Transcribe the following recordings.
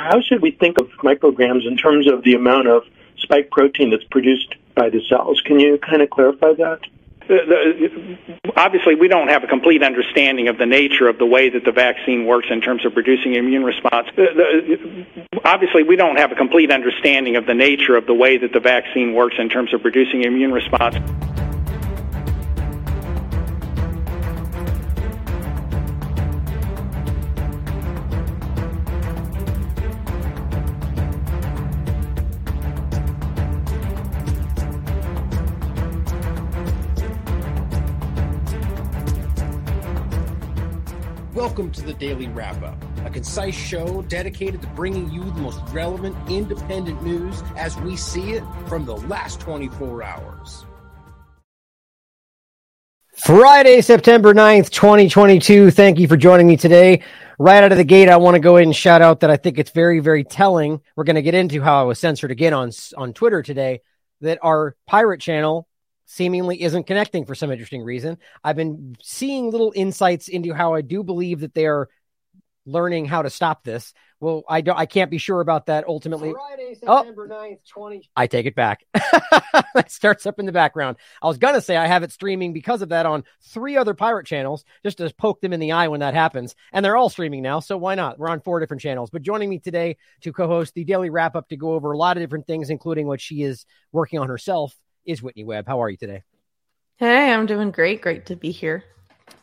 how should we think of micrograms in terms of the amount of spike protein that's produced by the cells? Can you kind of clarify that? obviously we don't have a complete understanding of the nature of the way that the vaccine works in terms of producing immune response. Obviously we don't have a complete understanding of the nature of the way that the vaccine works in terms of producing immune response. To the Daily Wrap Up, a concise show dedicated to bringing you the most relevant independent news as we see it from the last 24 hours. Friday, September 9th, 2022. Thank you for joining me today. Right out of the gate, I want to go ahead and shout out that I think it's very, very telling. We're going to get into how I was censored again on, on Twitter today that our pirate channel seemingly isn't connecting for some interesting reason. I've been seeing little insights into how I do believe that they are learning how to stop this. Well, I don't I can't be sure about that ultimately. Friday, oh, September oh, 9th, 20. I take it back. that starts up in the background. I was gonna say I have it streaming because of that on three other pirate channels, just to poke them in the eye when that happens. And they're all streaming now, so why not? We're on four different channels. But joining me today to co-host the daily wrap up to go over a lot of different things, including what she is working on herself is Whitney Webb. How are you today? Hey, I'm doing great. Great to be here.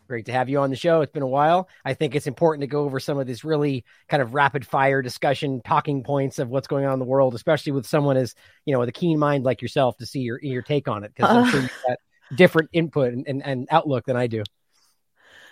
Great to have you on the show. It's been a while. I think it's important to go over some of this really kind of rapid fire discussion, talking points of what's going on in the world, especially with someone as you know with a keen mind like yourself to see your your take on it because I'm uh. sure you've got different input and, and, and outlook than I do.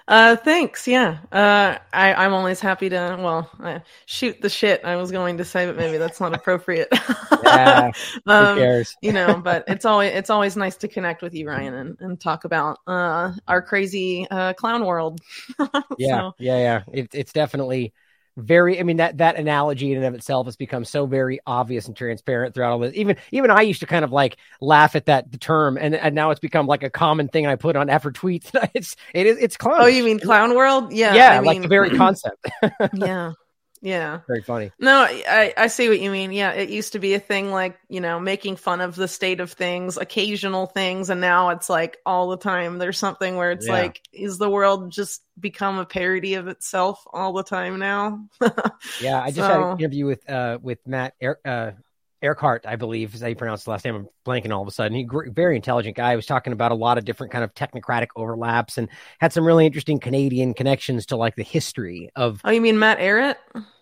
Uh, thanks. Yeah. Uh, I, I'm always happy to, well, uh, shoot the shit I was going to say, but maybe that's not appropriate. yeah, um, cares? you know, but it's always, it's always nice to connect with you, Ryan, and, and talk about, uh, our crazy, uh, clown world. yeah. So. Yeah. Yeah. It, it's definitely, very i mean that that analogy in and of itself has become so very obvious and transparent throughout all this. Even even i used to kind of like laugh at that term and and now it's become like a common thing i put on effort tweets it's it is it's clown oh you mean clown world? Yeah yeah I mean, like the very concept. Yeah yeah. Very funny. No, I, I see what you mean. Yeah. It used to be a thing like, you know, making fun of the state of things, occasional things. And now it's like all the time. There's something where it's yeah. like, is the world just become a parody of itself all the time now? yeah. I just so... had an interview with, uh, with Matt, uh, Erkart, I believe is how you pronounce the last name. I'm blanking all of a sudden. He very intelligent guy. He was talking about a lot of different kind of technocratic overlaps and had some really interesting Canadian connections to like the history of. Oh, you mean Matt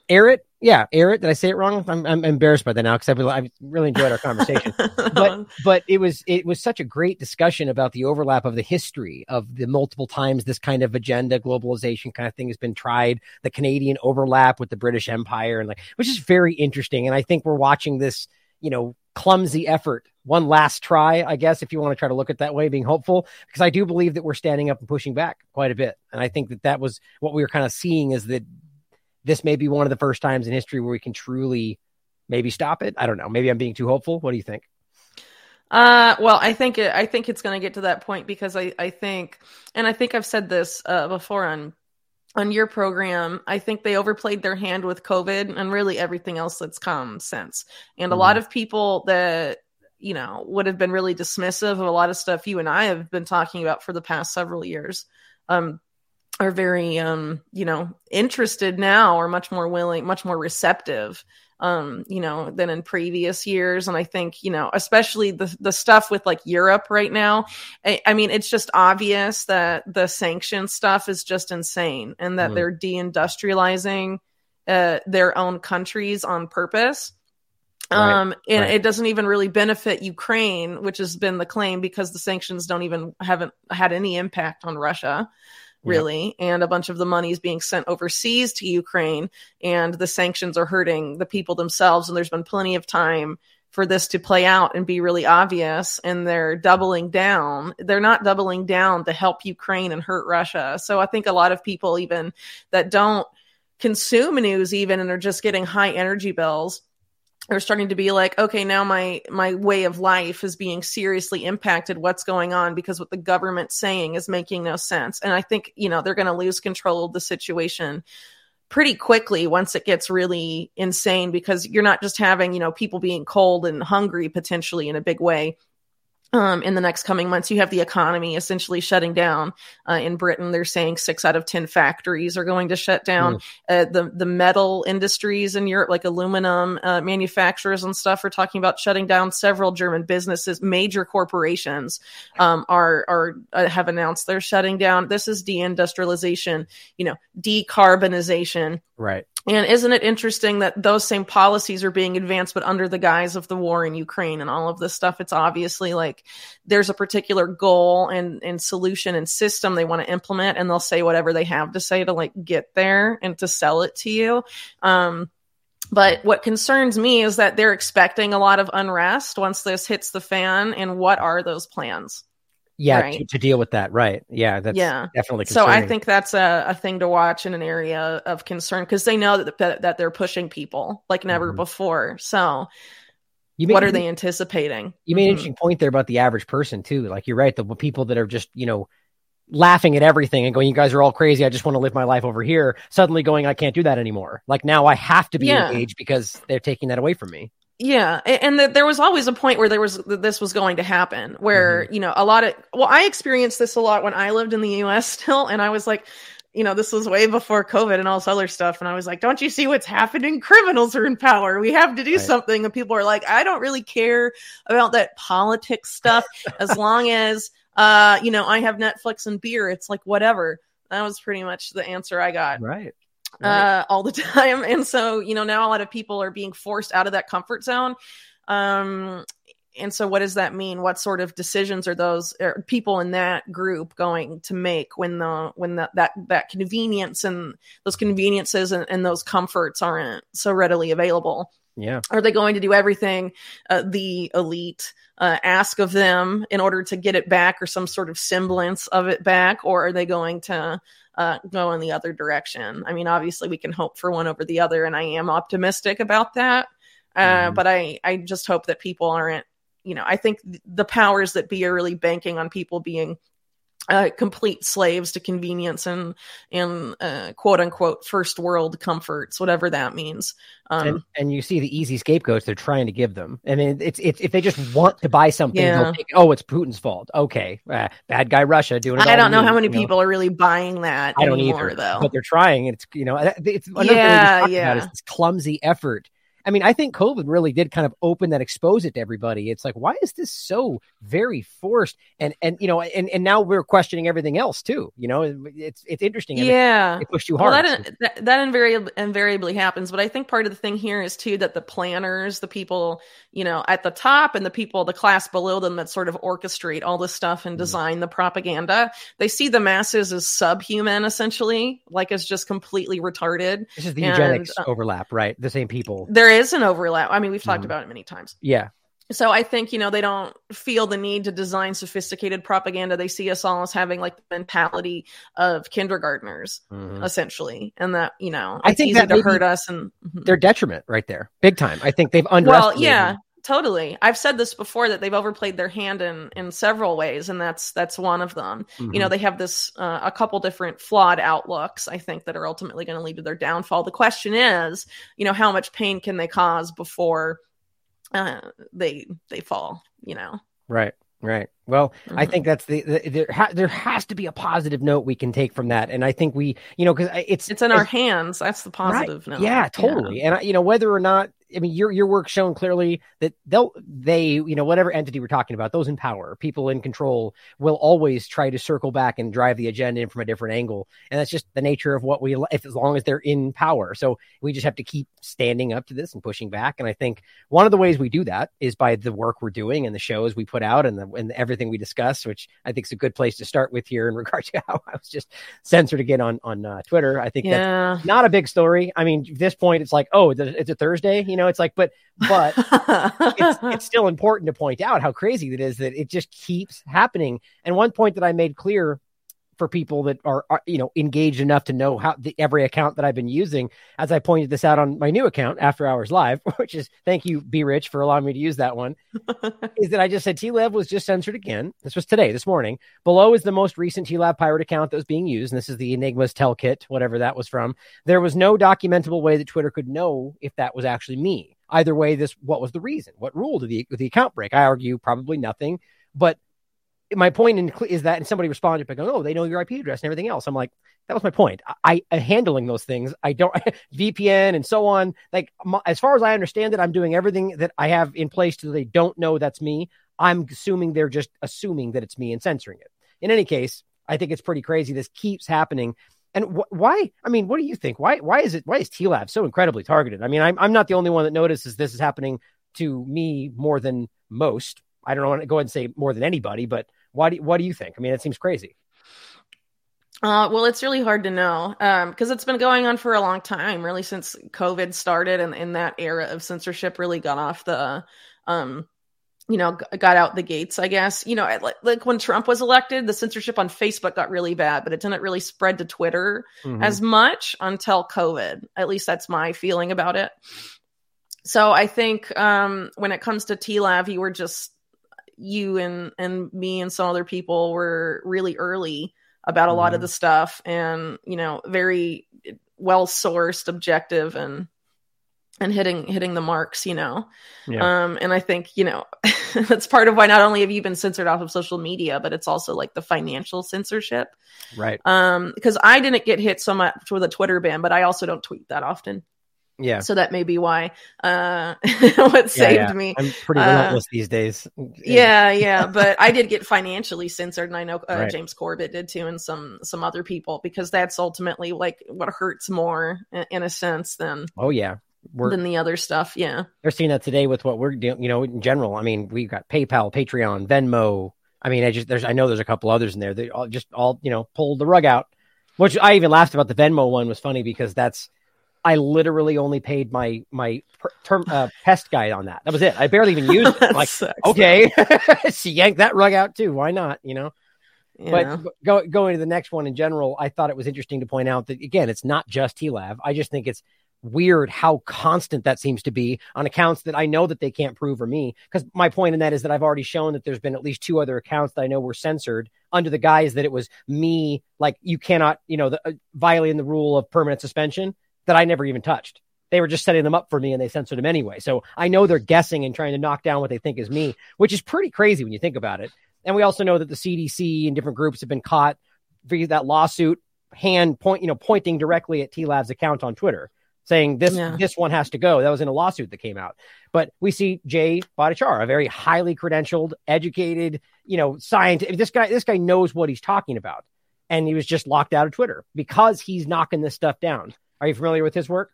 Ehret, yeah, Ehret. Did I say it wrong? I'm, I'm embarrassed by that now because I, I really enjoyed our conversation. but but it was it was such a great discussion about the overlap of the history of the multiple times this kind of agenda, globalization kind of thing has been tried. The Canadian overlap with the British Empire and like, which is very interesting. And I think we're watching this, you know, clumsy effort, one last try, I guess, if you want to try to look at that way, being hopeful, because I do believe that we're standing up and pushing back quite a bit. And I think that that was what we were kind of seeing is that this may be one of the first times in history where we can truly maybe stop it. I don't know. Maybe I'm being too hopeful. What do you think? Uh, well, I think it, I think it's going to get to that point because I, I think, and I think I've said this uh, before on on your program. I think they overplayed their hand with COVID and really everything else that's come since. And mm-hmm. a lot of people that you know would have been really dismissive of a lot of stuff you and I have been talking about for the past several years. Um, are very um you know interested now or much more willing much more receptive um you know than in previous years and i think you know especially the the stuff with like europe right now i, I mean it's just obvious that the sanction stuff is just insane and that mm. they're deindustrializing uh, their own countries on purpose Right, um, and right. it doesn't even really benefit Ukraine, which has been the claim because the sanctions don't even haven't had any impact on Russia really and a bunch of the money is being sent overseas to Ukraine and the sanctions are hurting the people themselves and there's been plenty of time for this to play out and be really obvious and they're doubling down. They're not doubling down to help Ukraine and hurt Russia. So I think a lot of people even that don't consume news even and are just getting high energy bills are starting to be like okay now my my way of life is being seriously impacted. What's going on? Because what the government's saying is making no sense. And i think you know they're going to lose control of the situation pretty quickly once it gets really insane because you're not just having, you know, people being cold and hungry potentially in a big way um, in the next coming months. You have the economy essentially shutting down. Uh, in Britain, they're saying six out of ten factories are going to shut down. Mm. Uh, the the metal industries in Europe, like aluminum uh, manufacturers and stuff, are talking about shutting down. Several German businesses, major corporations, um, are are uh, have announced they're shutting down. This is deindustrialization, you know, decarbonization. Right. And isn't it interesting that those same policies are being advanced, but under the guise of the war in Ukraine and all of this stuff? It's obviously like there's a particular goal and, and solution and system they want to implement, and they'll say whatever they have to say to like get there and to sell it to you. Um, but what concerns me is that they're expecting a lot of unrest once this hits the fan. And what are those plans? Yeah right? to, to, deal with that right yeah that's yeah definitely concerning. so i think that's a, a thing to watch in an area of concern because they know that, that, that they're pushing people like never mm-hmm. before so you made, what are they anticipating you made mm-hmm. an interesting point there about the average person too like you're right the people that are just you know laughing at everything and going you guys are all crazy i just want to live my life over here suddenly going i can't do that anymore like now i have to be yeah. engaged because they're taking that away from me yeah, and the, there was always a point where there was this was going to happen, where mm-hmm. you know a lot of well, I experienced this a lot when I lived in the U.S. still, and I was like, you know, this was way before COVID and all this other stuff, and I was like, don't you see what's happening? Criminals are in power. We have to do right. something, and people are like, I don't really care about that politics stuff as long as uh, you know, I have Netflix and beer. It's like whatever. That was pretty much the answer I got. Right right. uh, all the time. And so, you know, now a lot of people are being forced out of that comfort zone. Um, and so what does that mean what sort of decisions are those are people in that group going to make when the when the, that that convenience and those conveniences and, and those comforts aren't so readily available yeah are they going to do everything uh, the elite uh, ask of them in order to get it back or some sort of semblance of it back or are they going to uh, go in the other direction. I mean, obviously, we can hope for one over the other, and I am optimistic about that. Uh, mm-hmm. But I, I just hope that people aren't, you know, I think the powers that be are really banking on people being uh, complete slaves to convenience and and uh, quote unquote first world comforts, whatever that means. Um, and, and, you see the easy scapegoats they're trying to give them. I mean, it's it's if they just want to buy something, yeah. Take, oh, it's Putin's fault. Okay, uh, bad guy Russia doing it. I don't know how many people know? are really buying that. I don't anymore, either, though. But they're trying. It's you know, it's another yeah, yeah. It's this clumsy effort I mean, I think COVID really did kind of open that, expose it to everybody. It's like, why is this so very forced? And and you know, and and now we're questioning everything else too. You know, it's it's interesting. Yeah, it, it pushed you hard. Well, that, that that invariably invariably happens. But I think part of the thing here is too that the planners, the people you know at the top, and the people, the class below them that sort of orchestrate all this stuff and mm-hmm. design mm-hmm. the propaganda, they see the masses as subhuman, essentially, like as just completely retarded. This is the and, eugenics uh, overlap, right? The same people. There is an overlap. I mean, we've talked mm about it many times. Yeah. So I think, you know, they don't feel the need to design sophisticated propaganda. They see us all as having like the mentality of kindergartners, mm-hmm. essentially. And that, you know, I think that to hurt us and mm-hmm. their detriment right there. Big time. I think they've underestimated. Well, yeah. Totally. I've said this before that they've overplayed their hand in in several ways and that's that's one of them. Mm-hmm. You know, mm-hmm. they have this uh, a couple different flawed outlooks I think that are ultimately going to lead to their downfall. The question is, you know, how much pain can they cause before uh, they they fall, you know. Right. Right. Well, mm-hmm. I think that's the, the there. Ha, there has to be a positive note we can take from that, and I think we, you know, because it's it's in our hands. That's the positive right. note. Yeah, totally. Yeah. And you know, whether or not I mean, your your work shown clearly that they'll they you know whatever entity we're talking about, those in power, people in control, will always try to circle back and drive the agenda in from a different angle, and that's just the nature of what we if as long as they're in power. So we just have to keep standing up to this and pushing back. And I think one of the ways we do that is by the work we're doing and the shows we put out and the and everything we discuss, which I think is a good place to start with here in regard to how I was just censored again on on uh, Twitter. I think yeah. that's not a big story. I mean, at this point, it's like, oh, it's a Thursday, you know. It's like, but but it's, it's still important to point out how crazy it is that it just keeps happening. And one point that I made clear for people that are, are, you know engaged enough to know how the, every account that I've been using. As I pointed this out on my new account, After Hours Live, which is thank you, Be Rich, for allowing me to use that one. is that I just said TLAV was just censored again. This was today, this morning. Below is the most recent TLAV pirate account that was being used, and this is the Enigma's Tell Kit, whatever that was from. There was no documentable way that Twitter could know if that was actually me. Either way, this what was the reason? What rule did the, the account break? I argue probably nothing, but my point in, is that and somebody responded by going, "Oh, they know your IP address and everything else." I'm like, that was my point. I, I handling those things. I don't VPN and so on. Like my, as far as I understand it, I'm doing everything that I have in place so they don't know that's me. I'm assuming they're just assuming that it's me and censoring it. In any case, I think it's pretty crazy. This keeps happening. And wh- why? I mean, what do you think? Why? Why is it? Why is TLAV so incredibly targeted? I mean, I'm I'm not the only one that notices this is happening to me more than most. I don't want to go ahead and say more than anybody, but why do what do you think? I mean, it seems crazy. Uh, well, it's really hard to know because um, it's been going on for a long time, really since COVID started, and in that era of censorship really got off the, um, you know, got out the gates. I guess you know, like, like, when Trump was elected, the censorship on Facebook got really bad, but it didn't really spread to Twitter mm-hmm. as much until COVID. At least that's my feeling about it. So I think um, when it comes to TLAV, you were just you and and me and some other people were really early about a mm-hmm. lot of mm-hmm. the stuff and you know very well sourced objective and and hitting hitting the marks you know yeah. um and i think you know that's part of why not only have you been censored off of social media but it's also like the financial censorship right um because i didn't get hit so much with a twitter ban but i also don't tweet that often yeah. So that may be why uh what saved yeah. me. I'm pretty uh, relentless uh, these days. Yeah, yeah, but I did get financially censored and I know uh, right. James Corbett did too and some some other people because that's ultimately like what hurts more in, in a sense than Oh yeah. We're, than the other stuff. Yeah. They're seeing that today with what we're doing, you know, in general. I mean, we've got PayPal, Patreon, Venmo. I mean, I just there's I know there's a couple others in there. They all just all, you know, pulled the rug out. Which I even laughed about the Venmo one was funny because that's I literally only paid my my per, term uh, pest guide on that. That was it. I barely even used it. like, sucks. okay, she yanked that rug out too. Why not? You know. But go, going to the next one in general, I thought it was interesting to point out that again, it's not just TLAV. I just think it's weird how constant that seems to be on accounts that I know that they can't prove or me. Because my point in that is that I've already shown that there's been at least two other accounts that I know were censored under the guise that it was me, like you cannot, you know, the, uh, violating the rule of permanent suspension that I never even touched. They were just setting them up for me and they censored them anyway. So I know they're guessing and trying to knock down what they think is me, which is pretty crazy when you think about it. And we also know that the CDC and different groups have been caught via that lawsuit hand point, you know, pointing directly at TLAV's account on Twitter saying this yeah. this one has to go. That was in a lawsuit that came out. But we see Jay Bhattacharya, a very highly credentialed, educated, you know, scientist. This guy this guy knows what he's talking about, and he was just locked out of Twitter because he's knocking this stuff down. Are you familiar with his work?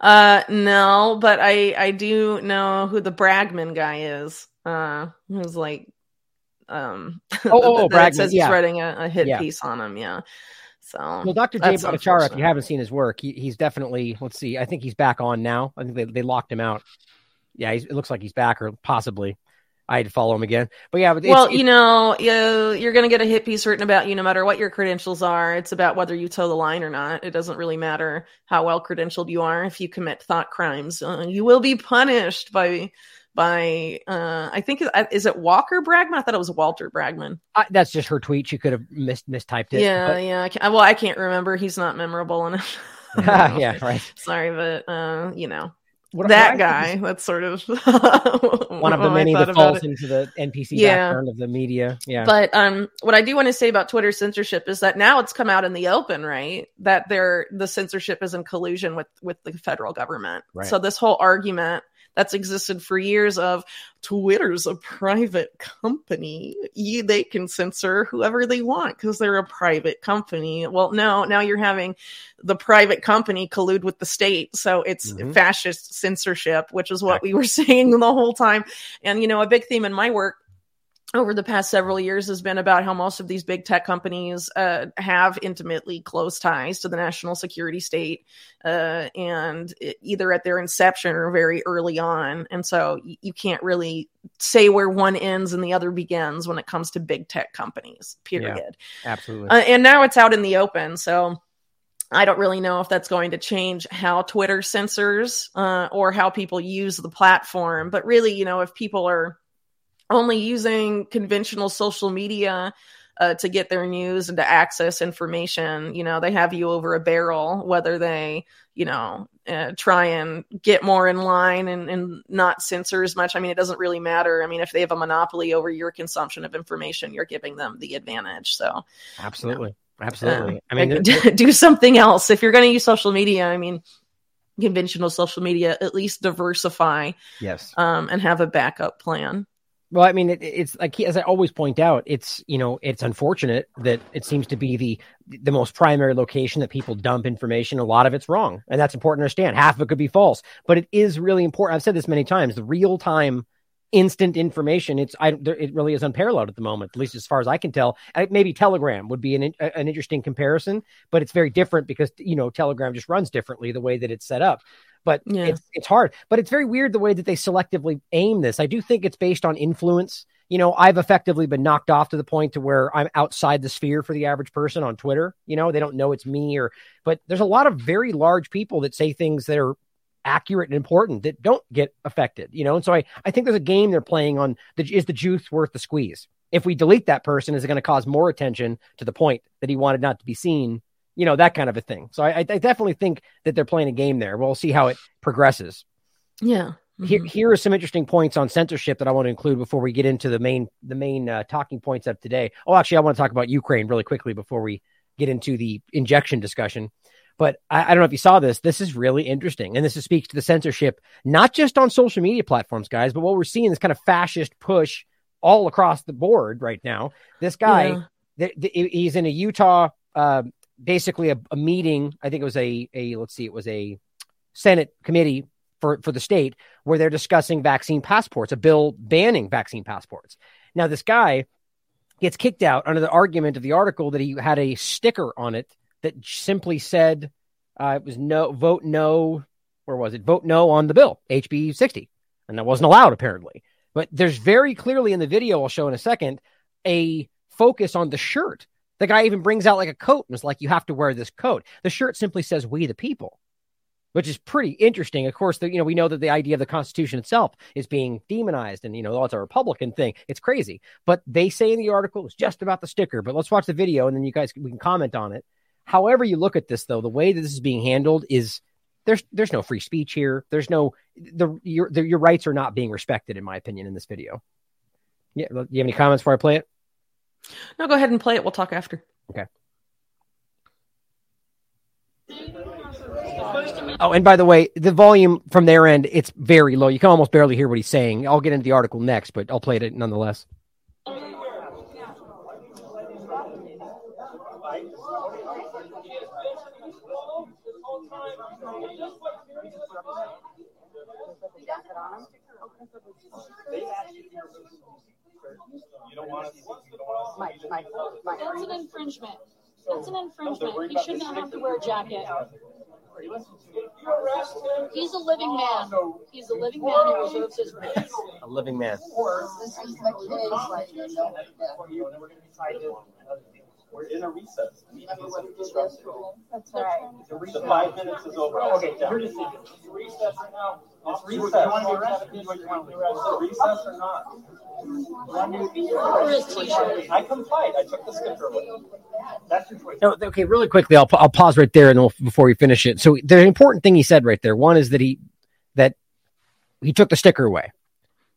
Uh, no, but I I do know who the Bragman guy is. Uh, who's like, um, oh, oh, oh Bragman says yeah. writing a, a hit yeah. piece on him. Yeah. So well, Dr. Jay Bhattacharya, if you haven't seen his work, he, he's definitely. Let's see. I think he's back on now. I think they, they locked him out. Yeah, it looks like he's back, or possibly. I had to follow him again. But yeah, but well, you know, you, you're going to get a hit piece written about you no matter what your credentials are. It's about whether you toe the line or not. It doesn't really matter how well credentialed you are. If you commit thought crimes, uh, you will be punished by by uh I think uh, is it Walker Bragman? I thought it was Walter Bragman. I, that's just her tweet. She could have mis- mistyped it. Yeah, but... yeah. I can, well, I can't remember. He's not memorable enough. yeah, right. Sorry, but uh, you know, what, that guy. That's sort of one of the many that falls into the NPC yeah. background of the media. Yeah. But um, what I do want to say about Twitter censorship is that now it's come out in the open, right? That there the censorship is in collusion with with the federal government. Right. So this whole argument that's existed for years of Twitter's a private company. You, they can censor whoever they want because they're a private company. Well, no, now you're having the private company collude with the state. So it's mm-hmm. fascist censorship, which is what we were saying the whole time. And, you know, a big theme in my work over the past several years has been about how most of these big tech companies uh, have intimately close ties to the national security state, uh, and it, either at their inception or very early on. And so y- you can't really say where one ends and the other begins when it comes to big tech companies. Period. Yeah, absolutely. Uh, and now it's out in the open, so. I don't really know if that's going to change how Twitter censors uh, or how people use the platform. But really, you know, if people are only using conventional social media uh, to get their news and to access information. You know, they have you over a barrel, whether they, you know, uh, try and get more in line and, and not censor as much. I mean, it doesn't really matter. I mean, if they have a monopoly over your consumption of information, you're giving them the advantage. So, absolutely. You know, Absolutely. uh, I mean, do something else. If you're going to use social media, I mean, conventional social media, at least diversify. Yes. Um, and have a backup plan. Well, I mean, it, it's like as I always point out, it's you know, it's unfortunate that it seems to be the the most primary location that people dump information. A lot of it's wrong, and that's important to understand. Half of it could be false, but it is really important. I've said this many times: the real time, instant information. It's I, it really is unparalleled at the moment, at least as far as I can tell. Uh, maybe Telegram would be an uh, an interesting comparison, but it's very different because you know Telegram just runs differently the way that it's set up but yeah. it's it's hard. But it's very weird the way that they selectively aim this. I do think it's based on influence. You know, I've effectively been knocked off to the point to where I'm outside the sphere for the average person on Twitter. You know, they don't know it's me or but there's a lot of very large people that say things that are accurate and important that don't get affected, you know? And so I, I think there's a game they're playing on the, is the juice worth the squeeze? If we delete that person, is it going to cause more attention to the point that he wanted not to be seen you know that kind of a thing. So I, I definitely think that they're playing a game there. We'll see how it progresses. Yeah. Mm-hmm. Here, here are some interesting points on censorship that I want to include before we get into the main the main uh, talking points of today. Oh, actually, I want to talk about Ukraine really quickly before we get into the injection discussion. But I, I don't know if you saw this. This is really interesting, and this speaks to the censorship not just on social media platforms, guys, but what we're seeing is kind of fascist push all across the board right now. This guy, yeah. the, the, he's in a Utah. Uh, basically a, a, meeting. I think it was a a let's see, it was a Senate committee for for the state where they're discussing vaccine passports, a bill banning vaccine passports. Now this guy gets kicked out under the argument of the article that he had a sticker on it that simply said uh, it was no vote no. Where was it? Vote no on the bill, HB 60. And that wasn't allowed, apparently. But there's very clearly in the video I'll show in a second a focus on the shirt the guy even brings out like a coat and is like, you have to wear this coat. The shirt simply says, we the people, which is pretty interesting. Of course, the, you know, we know that the idea of the Constitution itself is being demonized and, you know, it's a Republican thing. It's crazy. But they say in the article it's just about the sticker. But let's watch the video and then you guys, we can comment on it. However you look at this, though, the way that this is being handled is there's there's no free speech here. There's no the your the, your rights are not being respected, in my opinion, in this video. Yeah, do you have any comments before I play it? No, go ahead and play it. We'll talk after. Okay. Oh, and by the way, the volume from their end, it's very low. You can almost barely hear what he's saying. I'll get into the article next, but I'll play it nonetheless. You don't want to. My, my, my That's an infringement. That's an infringement. He should not have to wear a jacket. He's a living man. He's a living man who reserves his rights. A living man. We're in a recess. That's right. The five minutes is over. Okay, you're just recess right now. It's recess. You want to be arrested? Recess or not? I complied. I took the sticker away. That's your choice. No, okay, really quickly, I'll, I'll pause right there and we'll, before we finish it. So the important thing he said right there, one is that he that he took the sticker away.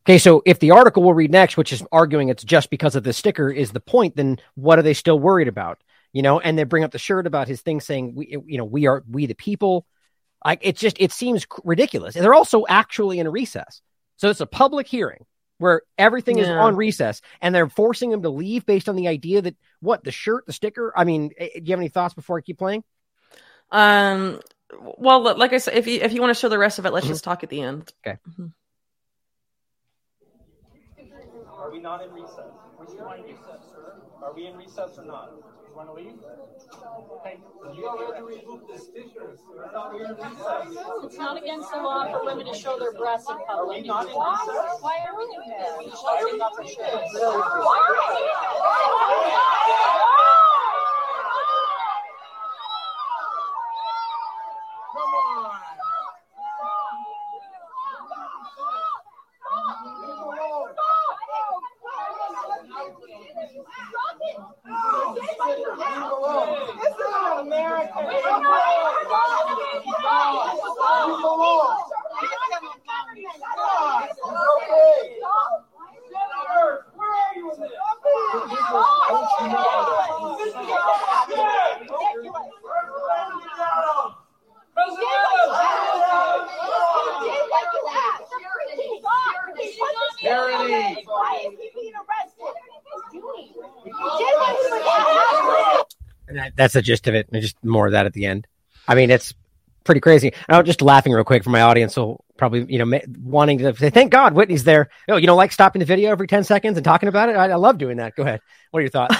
Okay, so if the article we'll read next, which is arguing it's just because of the sticker, is the point, then what are they still worried about? You know, and they bring up the shirt about his thing saying, "We, you know, we are we the people." Like it's just it seems ridiculous. And they're also actually in a recess, so it's a public hearing where everything yeah. is on recess, and they're forcing him to leave based on the idea that what the shirt, the sticker. I mean, eh, do you have any thoughts before I keep playing? Um. Well, like I said, if you if you want to show the rest of it, let's mm-hmm. just talk at the end. Okay. Mm-hmm. Are we not in recess? you want to recess, sir? Are we in recess or not? You want to leave? Okay. You already removed the stickers. I thought we were in recess. It's not against the law for women to show their breasts in Are we not in Why? recess? Why are we doing that? We show them not for sure. Charity. That's the gist of it. And just more of that at the end. I mean, it's pretty crazy. And I'm just laughing real quick for my audience. So probably, you know, ma- wanting to say, thank God Whitney's there. Oh, you don't like stopping the video every 10 seconds and talking about it. I, I love doing that. Go ahead. What are your thoughts?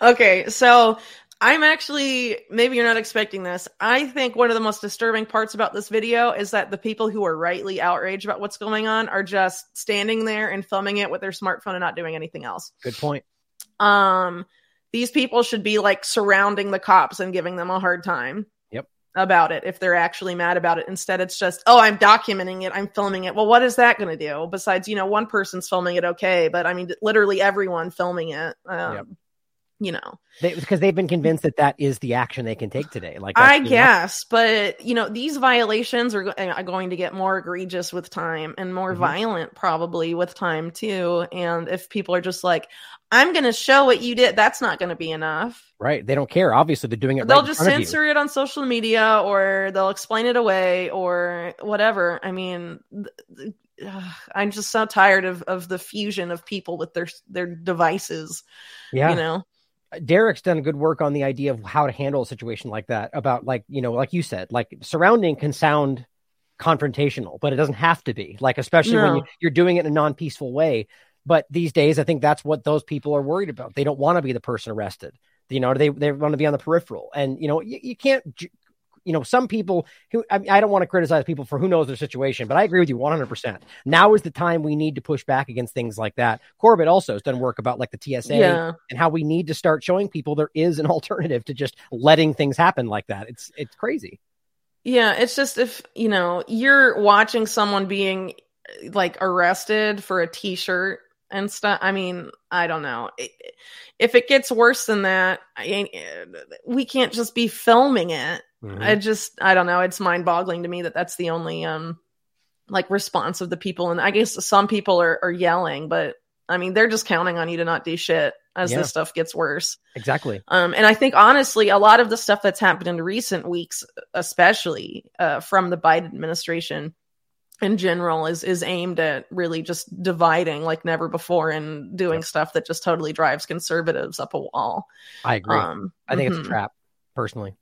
okay, so I'm actually maybe you're not expecting this. I think one of the most disturbing parts about this video is that the people who are rightly outraged about what's going on are just standing there and filming it with their smartphone and not doing anything else. Good point. Um these people should be like surrounding the cops and giving them a hard time. Yep. About it if they're actually mad about it. Instead it's just, "Oh, I'm documenting it. I'm filming it." Well, what is that going to do? Besides, you know, one person's filming it okay, but I mean literally everyone filming it. Um Yep. You know. Because they've been convinced that that is the action they can take today. Like, I guess, but you know, these violations are, are going to get more egregious with time and more Mhm. violent probably with time too. And if people are just like, I'm going to show what you did, that's not going to be enough. right. They don't care. Obviously, they're doing it. They'll right just front of you. censor it on social media or they'll explain it away or whatever. I mean, th- I'm just so tired of, of the fusion of people with their their devices. Yeah. You know, Derek's done good work on the idea of how to handle a situation like that. About like you know, like you said, like surrounding can sound confrontational, but it doesn't have to be. Like especially when No. you, you're doing it in a non-peaceful way. But these days, I think that's what those people are worried about. They don't want to be the person arrested. You know, they they want to be on the peripheral, and you know, you, you can't. ju- You know, some people who I, I don't want to criticize people for who knows their situation, but I agree with you 100%. Now is the time we need to push back against things like that. Corbett also has done work about like the TSA yeah. and how we need to start showing people there is an alternative to just letting things happen like that. It's it's crazy. Yeah, it's just if, you know, you're watching someone being like arrested for a t-shirt and stuff. I mean, I don't know. It- If it gets worse than that, I ain't, we can't just be filming it. Mm-hmm. I just, I don't know. It's mind boggling to me that that's the only, um, like response of the people. And I guess some people are, are yelling, but I mean, they're just counting on you to not do shit as Yeah. this stuff gets worse. Exactly. Um, and I think honestly, a lot of the stuff that's happened in recent weeks, especially uh, from the Biden administration in general, is is aimed at really just dividing like never before and doing Yep. stuff that just totally drives conservatives up a wall. I agree. Um, I think it's mhm. a trap, personally.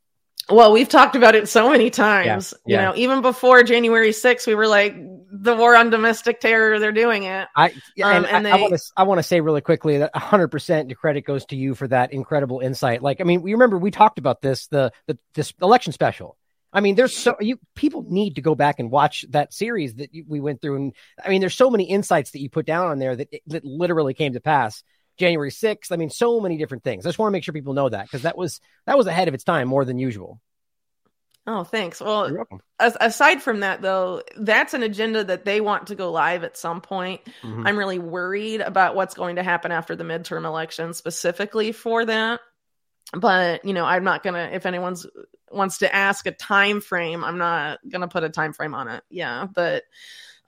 Well, we've talked about it so many times. Yeah, yeah. You know, even before January 6th, we were like, the war on domestic terror, they're doing it. I yeah, Um, and, and I- they- want to I want to say really quickly that 100 percent the credit goes to you for that incredible insight. Like I mean, we remember we talked about this the the this election special. I mean, there's so you people need to go back and watch that series that you, we went through, and I mean, there's so many insights that you put down on there that that literally came to pass. January 6th. I mean, so many different things. I just want to make sure people know that because that was that was ahead of its time more than usual. Oh, thanks. Well, as, aside from that, though, that's an agenda that they want to go live at some point. Mhm. I'm really worried about what's going to happen after the midterm election specifically for that. But you know, I'm not gonna. If anyone's wants to ask a time frame, I'm not gonna put a time frame on it. Yeah, but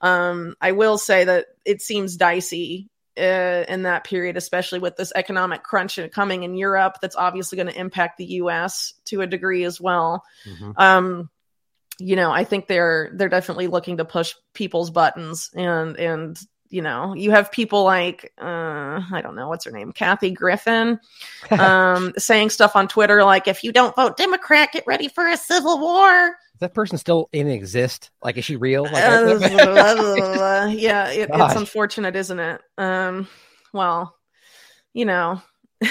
um, I will say that it seems dicey uh, in that period, especially with this economic crunch coming in Europe. That's obviously going to impact the U.S. to a degree as well Mhm. um you know i think they're they're definitely looking to push people's buttons and and you know you have people like uh i don't know what's her name kathy griffin um saying stuff on twitter like if you don't vote democrat get ready for a civil war that person still in exist? Like, is she real? Like, Uh, yeah, it, it's unfortunate, isn't it? Um, well, you know, I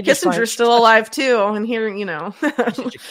just find- Kissinger's still alive too, and here, you know,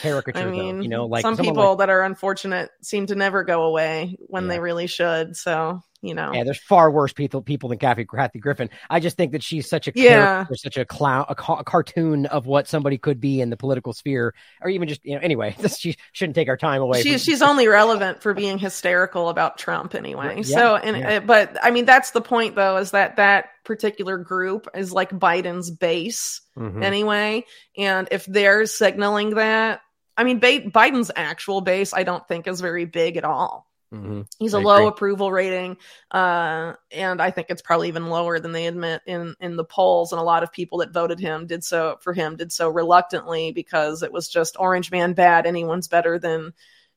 caricature, I though, mean, you know, like some people like- that are unfortunate seem to never go away when Yeah. they really should. So, you know, Yeah, there's far worse people people than Kathy, Kathy Griffin. I just think that she's such a Yeah. character, such a clown, a, ca- a cartoon of what somebody could be in the political sphere, or even just you know. Anyway, she shouldn't take our time away. she, from- she's only relevant for being hysterical about Trump anyway. Yeah, so, and yeah. uh, but I mean, that's the point though, is that that particular group is like Biden's base Mhm. anyway, and if they're signaling that, I mean, ba- Biden's actual base, I don't think is very big at all. Mhm. He's a low agree. approval rating, uh, and I think it's probably even lower than they admit in in the polls. And a lot of people that voted him did so for him did so reluctantly because it was just Orange Man bad. Anyone's better than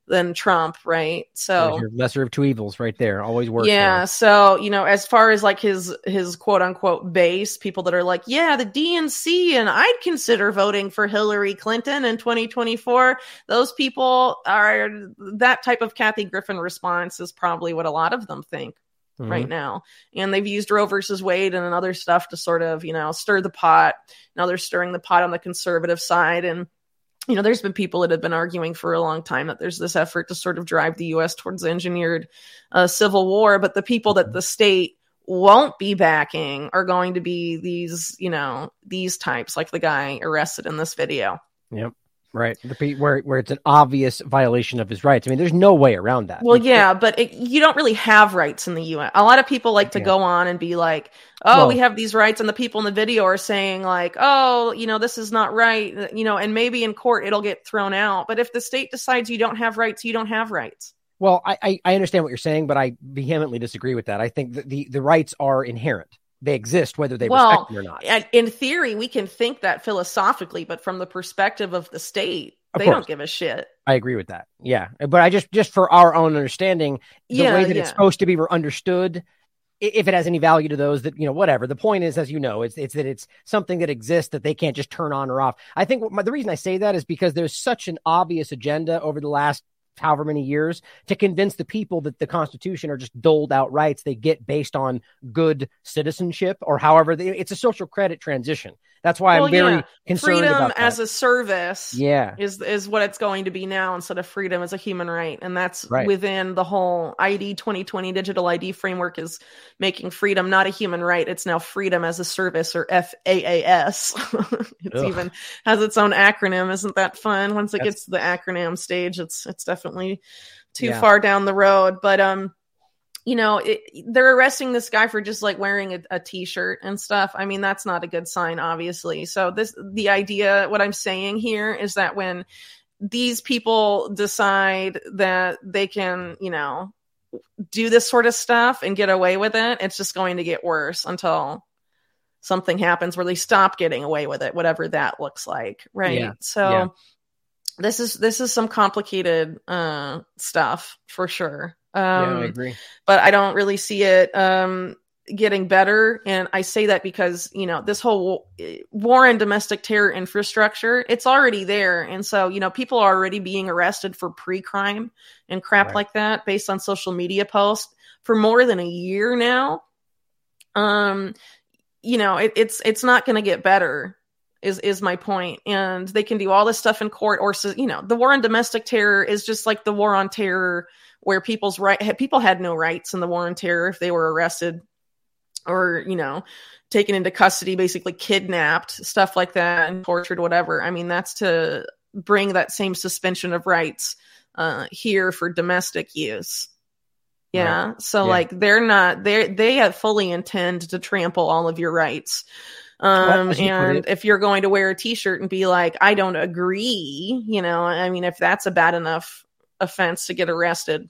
than Trump, right? So lesser of two evils, right there. Always works. yeah so you know as far as like his his quote unquote base people that are like yeah the dnc and i'd consider voting for hillary clinton in 2024 those people are that type of kathy griffin response is probably what a lot of them think Mhm. right now and they've used roe versus wade and other stuff to sort of you know stir the pot now they're stirring the pot on the conservative side and you know, there's been people that have been arguing for a long time that there's this effort to sort of drive the U.S. towards engineered uh, civil war, but the people that the state won't be backing are going to be these, you know, these types, like the guy arrested in this video. Yep. Right. The where where it's an obvious violation of his rights. I mean, there's no way around that. Well, You- yeah, but it, you don't really have rights in the UN. A lot of people like to Yeah. go on and be like, "Oh, Well- we have these rights," and the people in the video are saying like, "Oh, you know, this is not right," uh, you know, and maybe in court it'll get thrown out. But if the state decides you don't have rights, you don't have rights. Well, I, I I understand what you're saying, but I vehemently disagree with that. I think that the the rights are inherent. They exist whether they Well, respect them or not. And in theory, we can think that philosophically, but from the perspective of the state, Of they course. don't give a shit. I agree with that. Yeah, but I just just for our own understanding, the Yeah, way that yeah. it's supposed to be understood, if it has any value to those that you know, whatever. The point is, as you know, it's it's that it's something that exists that they can't just turn on or off. I think what my, the reason I say that is because there's such an obvious agenda over the last however many years to convince the people that the Constitution are just doled out rights they get based on good citizenship or however they, it's a social credit transition. That's why Well, I'm very yeah. concerned Freedom about that. as a service. yeah. is is what it's going to be now instead of freedom as a human right and that's Right. within the whole id 2020 digital id framework is making freedom not a human right it's now freedom as a service or faas it's Ugh. even has its own acronym isn't that fun once it That's- gets to the acronym stage it's it's definitely too Yeah. far down the road but um you know, it, they're arresting this guy for just like wearing a, a t-shirt and stuff. I mean, that's not a good sign, obviously. So this, the idea, what I'm saying here is that when these people decide that they can, you know, do this sort of stuff and get away with it, it's just going to get worse until something happens where they stop getting away with it, whatever that looks like. Right. Yeah. So Yeah. This is, this is some complicated, uh, stuff for sure. Um, yeah, I agree. but I don't really see it um, getting better. And I say that because, you know, this whole eh, war and domestic terror infrastructure, it's already there. And so, you know, people are already being arrested for pre crime and crap Right. like that based on social media posts for more than a year now. Um, you know, it, it's it's not going to get better. Is is my point, and they can do all this stuff in court, or you know, the war on domestic terror is just like the war on terror where people's right people had no rights in the war on terror if they were arrested or you know taken into custody basically kidnapped stuff like that and tortured whatever. I mean that's to bring that same suspension of rights uh here for domestic use. Yeah. So Yeah. like they're not they they have fully intend to trample all of your rights um as you put and if you're going to wear a t-shirt and be like i don't agree you know i mean if that's a bad enough offense to get arrested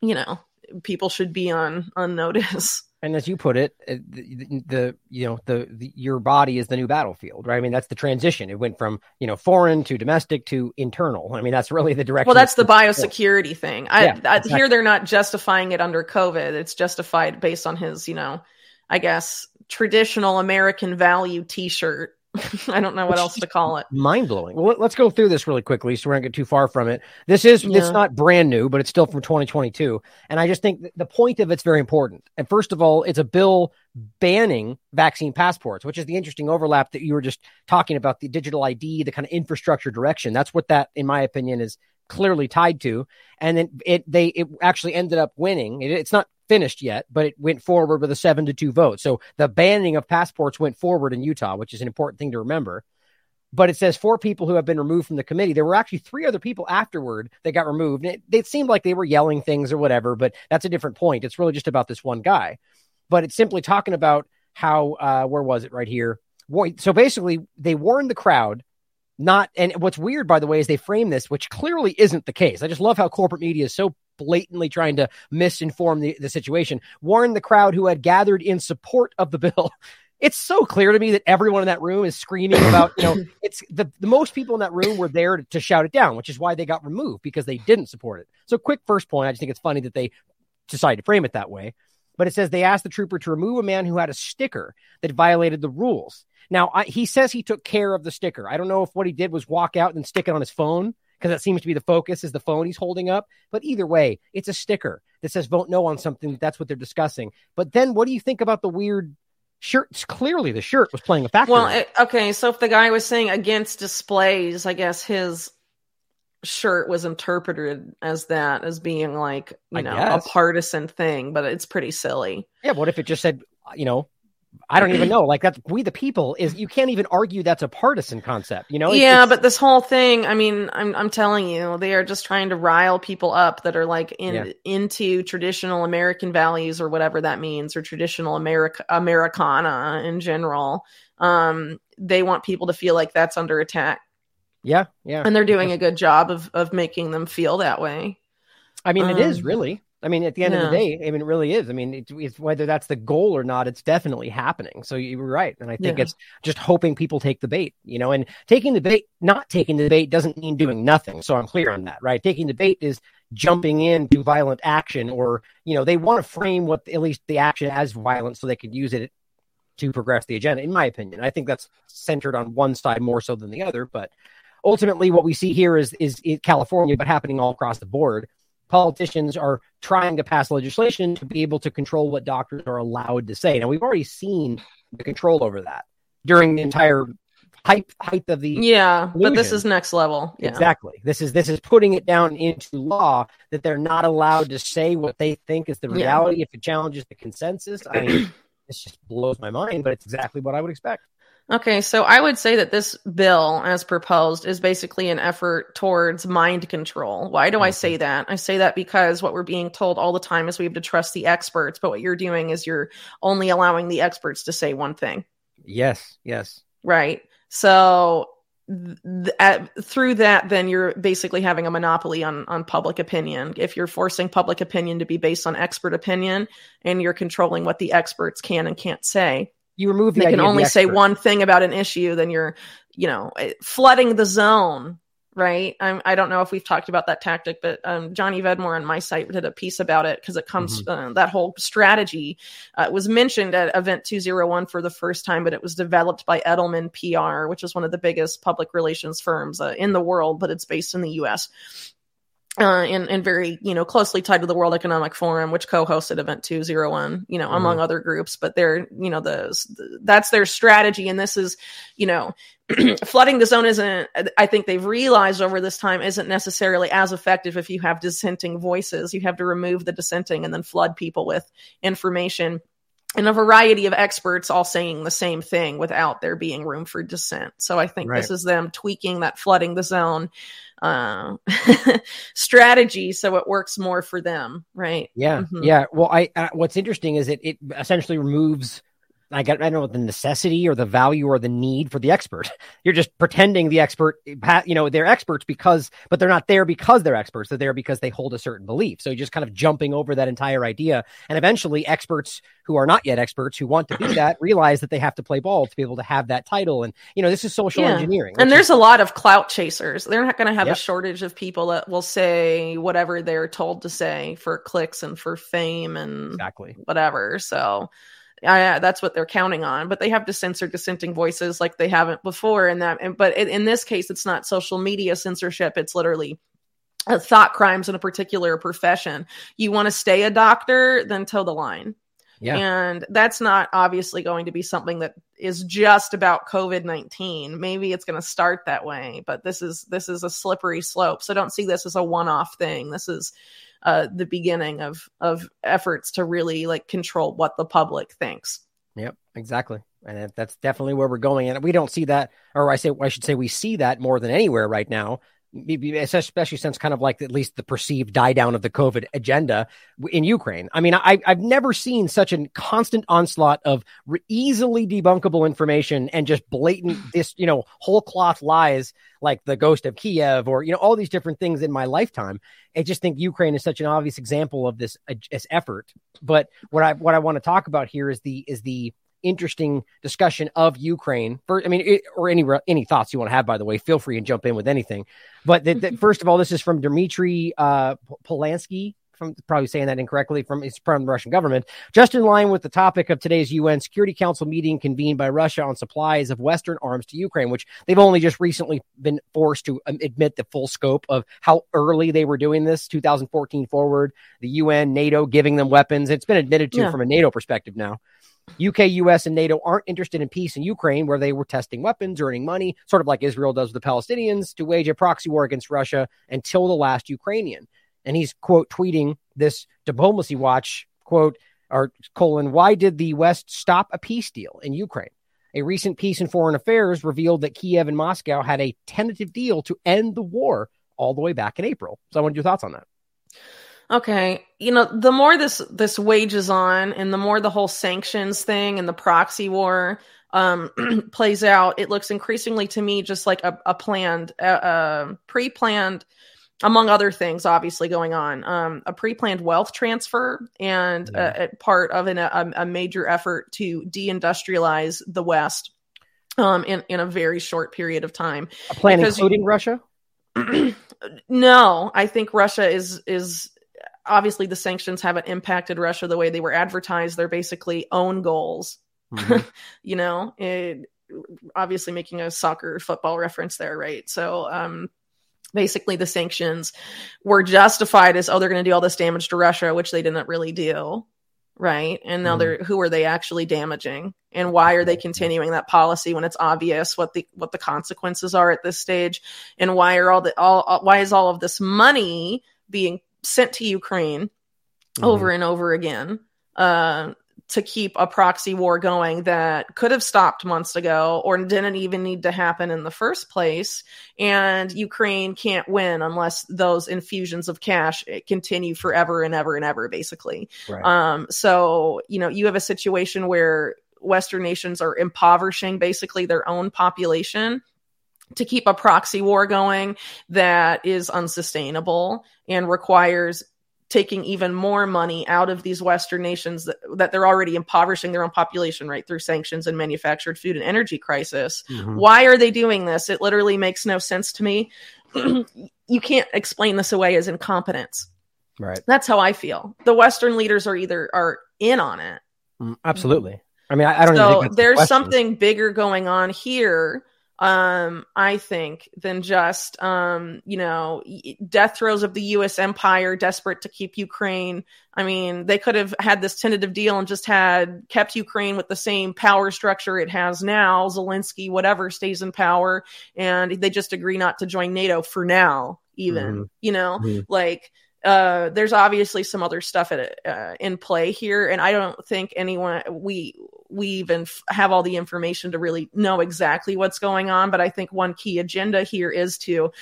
you know people should be on on notice and as you put it, uh, the, the you know the, the your body is the new battlefield, right? I mean, that's the transition. It went from you know foreign to domestic to internal. I mean, that's really the direction. well that's the biosecurity thing i, Yeah, I exactly. here they're not justifying it under covid it's justified based on his you know i guess traditional american value t-shirt I don't know what else to call it. Mind blowing. Well, let's go through this really quickly so we don't get too far from it. This is Yeah. it's not brand new, but it's still from 2022, and I just think the point of it's very important. And first of all, it's a bill banning vaccine passports, which is the interesting overlap that you were just talking about the digital ID, the kind of infrastructure direction. That's what that, in my opinion, is clearly tied to. And then it they it actually ended up winning. It, it's not finished yet, but it went forward with a seven to two vote. So the banning of passports went forward in Utah, which is an important thing to remember. But it says four people who have been removed from the committee. There were actually three other people afterward that got removed. It, it seemed like they were yelling things or whatever, but that's a different point. It's really just about this one guy. But it's simply talking about how, uh, where was it right here? So basically, they warned the crowd not, and what's weird, by the way, is they frame this, which clearly isn't the case. I just love how corporate media is so blatantly trying to misinform the, the situation. Warned the crowd who had gathered in support of the bill. It's so clear to me that everyone in that room is screaming about, you know, it's the, the most people in that room were there to, to shout it down, which is why they got removed because they didn't support it. So, quick first point. I just think it's funny that they decided to frame it that way. But it says they asked the trooper to remove a man who had a sticker that violated the rules. Now, I, he says he took care of the sticker. I don't know if what he did was walk out and stick it on his phone because that seems to be the focus is the phone he's holding up. But either way, it's a sticker that says vote no on something. That's what they're discussing. But then what do you think about the weird shirts? Clearly, the shirt was playing a factor. Well, it. okay, so if the guy was saying against displays, I guess his shirt was interpreted as that as being like you I know guess. a partisan thing, but it's pretty silly. Yeah, what if it just said, you know, I don't even know. Like that's we the people is you can't even argue that's a partisan concept. You know? It's- yeah, it's- but this whole thing, I mean, I'm I'm telling you, they are just trying to rile people up that are like in Yeah. into traditional American values or whatever that means, or traditional America Americana in general. Um, they want people to feel like that's under attack, yeah, yeah. and they're doing a good job of of making them feel that way. I mean, it is um, really. I mean, at the end of the day, I mean, it really is. I mean, it's, it's whether that's the goal or not, it's definitely happening. So you were right, and I think Yeah. it's just hoping people take the bait, you know. And taking the bait, not taking the bait, doesn't mean doing nothing. So I'm clear on that, right? Taking the bait is jumping into violent action, or you know, they want to frame what at least the action as violent, so they could use it to progress the agenda. In my opinion, I think that's centered on one side more so than the other, but ultimately what we see here is is in California, but happening all across the board. Politicians are trying to pass legislation to be able to control what doctors are allowed to say. Now we've already seen the control over that during the entire height height of the Yeah, but this is next level. Yeah. Exactly. This is this is putting it down into law that they're not allowed to say what they think is the Yeah. reality if it challenges the consensus. I mean, this just blows my mind, but it's exactly what I would expect. Okay, so I would say that this bill, as proposed, is basically an effort towards mind control. Why do I say mm-hmm. that? I say that because what we're being told all the time is we have to trust the experts, but what you're doing is you're only allowing the experts to say one thing, Yes, yes. right? So th- at, through that, then you're basically having a monopoly on on public opinion. If you're forcing public opinion to be based on expert opinion, and you're controlling what the experts can and can't say, You remove the they can only the say one thing about an issue, then you're, you know, eh, flooding the zone, right? I'm, I don't know if we've talked about that tactic, but um, Johnny Vedmore on my site did a piece about it because it comes, Mm-hmm. uh, that whole strategy uh, was mentioned at Event 201 for the first time, but it was developed by Edelman PR, which is one of the biggest public relations firms uh, in the world, but it's based in the US uh, and, and very, you know, closely tied to the World Economic Forum, which co-hosted Event 201, you know, among other groups, but they're, you know, the, that's their strategy. And this is, you know, flooding the zone isn't, I think they've realized over this time isn't necessarily as effective if you have dissenting voices. You have to remove the dissenting and then flood people with information and a variety of experts all saying the same thing without there being room for dissent. So I think Right. this is them tweaking that flooding the zone uh, strategy so it works more for them, right? Yeah, Mhm. yeah. Well, I uh, what's interesting is it it essentially removes. I got I don't know the necessity or the value or the need for the expert. You're just pretending the expert, you know, they're experts because, but they're not there because they're experts. They're there because they hold a certain belief. So you're just kind of jumping over that entire idea. And eventually, experts who are not yet experts who want to be that realize that they have to play ball to be able to have that title. And you know, this is social Yeah. engineering. And there's is- a lot of clout chasers. They're not going to have Yep. a shortage of people that will say whatever they're told to say for clicks and for fame and exactly. whatever. So I, that's what they're counting on. But they have to censor dissenting voices like they haven't before. And that, and, but in, in this case, it's not social media censorship. It's literally thought crimes in a particular profession. You want to stay a doctor, then toe the line. Yeah. And that's not obviously going to be something that is just about COVID-19. Maybe it's going to start that way, but this is this is a slippery slope. So don't see this as a one-off thing. This is uh, the beginning of of efforts to really like control what the public thinks. Yep, exactly. And that's definitely where we're going. And we don't see that, or I say, I should say, we see that more than anywhere right now especially since kind of like at least the perceived die down of the COVID agenda in Ukraine. I mean, I, I've never seen such a constant onslaught of re- easily debunkable information and just blatant this, you know, whole cloth lies like the ghost of Kiev or, you know, all these different things in my lifetime. I just think Ukraine is such an obvious example of this, uh, this effort. But what I, what I want to talk about here is the, is the, interesting discussion of Ukraine. For, I mean, it, or any any thoughts you want to have, by the way, feel free and jump in with anything. But the, first of all, this is from Dmitry uh, Polyanskiy. From probably saying that incorrectly, from it's from the Russian government, just in line with the topic of today's UN Security Council meeting convened by Russia on supplies of Western arms to Ukraine, which they've only just recently been forced to um, admit the full scope of how early they were doing this. 2014 forward, the UN, NATO giving them weapons. It's been admitted to yeah. from a NATO perspective now. UK, US, and NATO aren't interested in peace in Ukraine, where they were testing weapons, earning money, sort of like Israel does with the Palestinians, to wage a proxy war against Russia until the last Ukrainian. And he's, quote, tweeting this diplomacy watch, quote, or colon, why did the West stop a peace deal in Ukraine? A recent piece in Foreign Affairs revealed that Kiev and Moscow had a tentative deal to end the war all the way back in April. So I want your thoughts on that. Okay, you know, the more this this wages on, and the more the whole sanctions thing and the proxy war um, plays out, it looks increasingly to me just like a, a planned, uh, uh, pre-planned, among other things, obviously going on, um, a pre-planned wealth transfer and yeah. a, a part of an, a, a major effort to deindustrialize the West um, in in a very short period of time. A plan because including you, Russia. no, I think Russia is is obviously the sanctions haven't impacted Russia the way they were advertised. They're basically own goals. Mm-hmm. you know, it, obviously making a soccer football reference there, right? So, um, basically the sanctions were justified as oh they're going to do all this damage to Russia, which they didn't really do, right? And now mm-hmm. they're who are they actually damaging, and why are they continuing that policy when it's obvious what the what the consequences are at this stage, and why are all the all why is all of this money being sent to Ukraine mm-hmm. over and over again uh, to keep a proxy war going that could have stopped months ago or didn't even need to happen in the first place. And Ukraine can't win unless those infusions of cash continue forever and ever and ever, basically. Right. Um, so, you know, you have a situation where Western nations are impoverishing basically their own population to keep a proxy war going that is unsustainable and requires taking even more money out of these Western nations that, that they're already impoverishing their own population, right, through sanctions and manufactured food and energy crisis. Mm-hmm. Why are they doing this? It literally makes no sense to me. you can't explain this away as incompetence. Right. That's how I feel. The Western leaders are either are in on it. Mm, absolutely. I mean, I, I don't. So there's the something bigger going on here um i think than just um you know death throes of the us empire desperate to keep ukraine i mean they could have had this tentative deal and just had kept ukraine with the same power structure it has now zelensky whatever stays in power and they just agree not to join nato for now even mm-hmm. you know mm-hmm. like uh, there's obviously some other stuff at, uh, in play here, and I don't think anyone we we even f- have all the information to really know exactly what's going on. But I think one key agenda here is to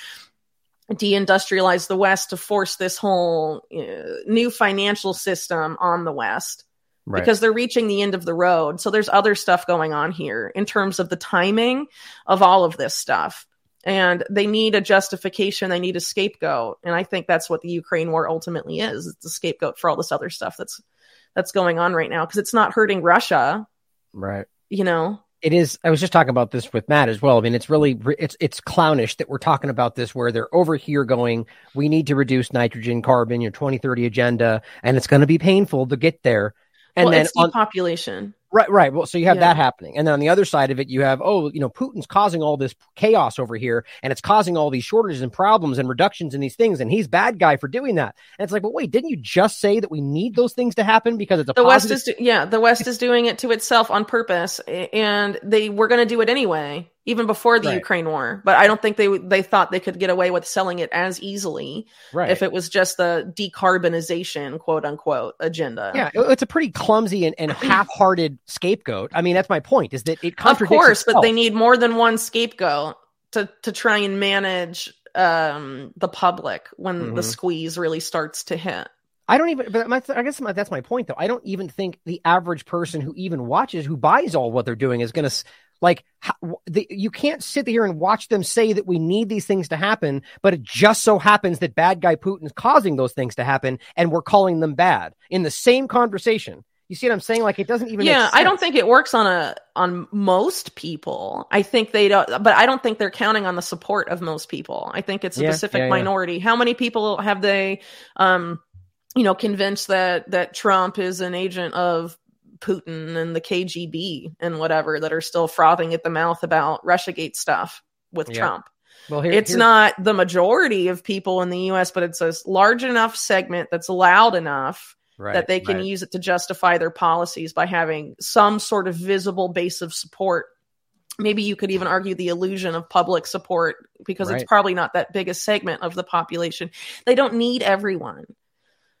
deindustrialize the West to force this whole uh, new financial system on the West. Right. Because they're reaching the end of the road. So there's other stuff going on here in terms of the timing of all of this stuff and they need a justification. They need a scapegoat. And i think that's what the ukraine war ultimately is. It's a scapegoat for all this other stuff that's that's going on right now because it's not hurting russia right. you know? It is i was just talking about this with matt as well. I mean it's really it's it's clownish that we're talking about this where they're over here going we need to reduce nitrogen carbon your 2030 agenda and it's going to be painful to get there. And well, then on, population Right, right. Well, so you have Yeah. that happening, and then on the other side of it, you have oh, you know, Putin's causing all this chaos over here, and it's causing all these shortages and problems and reductions in these things, and he's bad guy for doing that. And it's like, but wait, didn't you just say that we need those things to happen because it's a the West is do- yeah, the West is doing it to itself on purpose, and they were going to do it anyway, even before the Right. Ukraine war. But I don't think they they thought they could get away with selling it as easily right? if it was just the decarbonization quote unquote agenda. yeah, it's a pretty clumsy and, and half-hearted scapegoat. I mean, that's my point. Is that it of contradicts course, but itself. they need more than one scapegoat to to try and manage um the public when the Mhm. squeeze really starts to hit. I don't even, but my, I guess my, that's my point though. I don't even think the average person who even watches, who buys all what they're doing is going to like, how, the, you can't sit here and watch them say that we need these things to happen, but it just so happens that bad guy Putin's causing those things to happen and we're calling them bad in the same conversation. You see what I'm saying? Like it doesn't even. yeah i don't think it works on a on most people i think they don't but i don't think they're counting on the support of most people i think it's a Yeah, specific yeah, yeah. minority how many people have they um you know convinced that that trump is an agent of putin and the kgb and whatever that are still frothing at the mouth about russiagate stuff with Yeah. trump Well, here, it's here's- not the majority of people in the us but it's a large enough segment that's loud enough right, that they can right. use it to justify their policies by having some sort of visible base of support. Maybe you could even argue the illusion of public support because Right. it's probably not that big a segment of the population. They don't need everyone.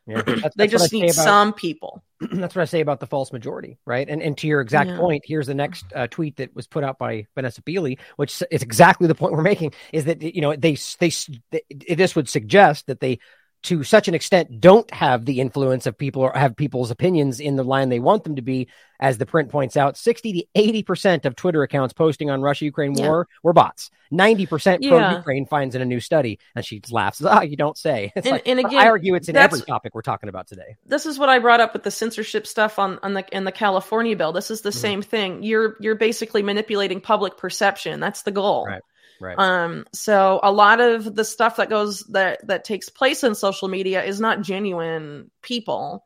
Yeah, that's- They that's what I just need about- some people. that's what I say about the false majority, right? And and to your exact Yeah. point, here's the next uh, tweet that was put out by Vanessa Beeley, which is exactly the point we're making: is that you know they they, they this would suggest that they to such an extent don't have the influence of people or have people's opinions in the line they want them to be as the print points out 60 to 80% of twitter accounts posting on russia ukraine Yeah. war were bots 90% Yeah. pro ukraine finds in a new study and she laughs ah you don't say it's And- like, and again, i argue it's in every topic we're talking about today This is what I brought up with the censorship stuff on, on the in the California bill. This is the Mhm. same thing. You're you're basically manipulating public perception. That's the goal. Right. Right Um, so a lot of the stuff that goes that that takes place in social media is not genuine people.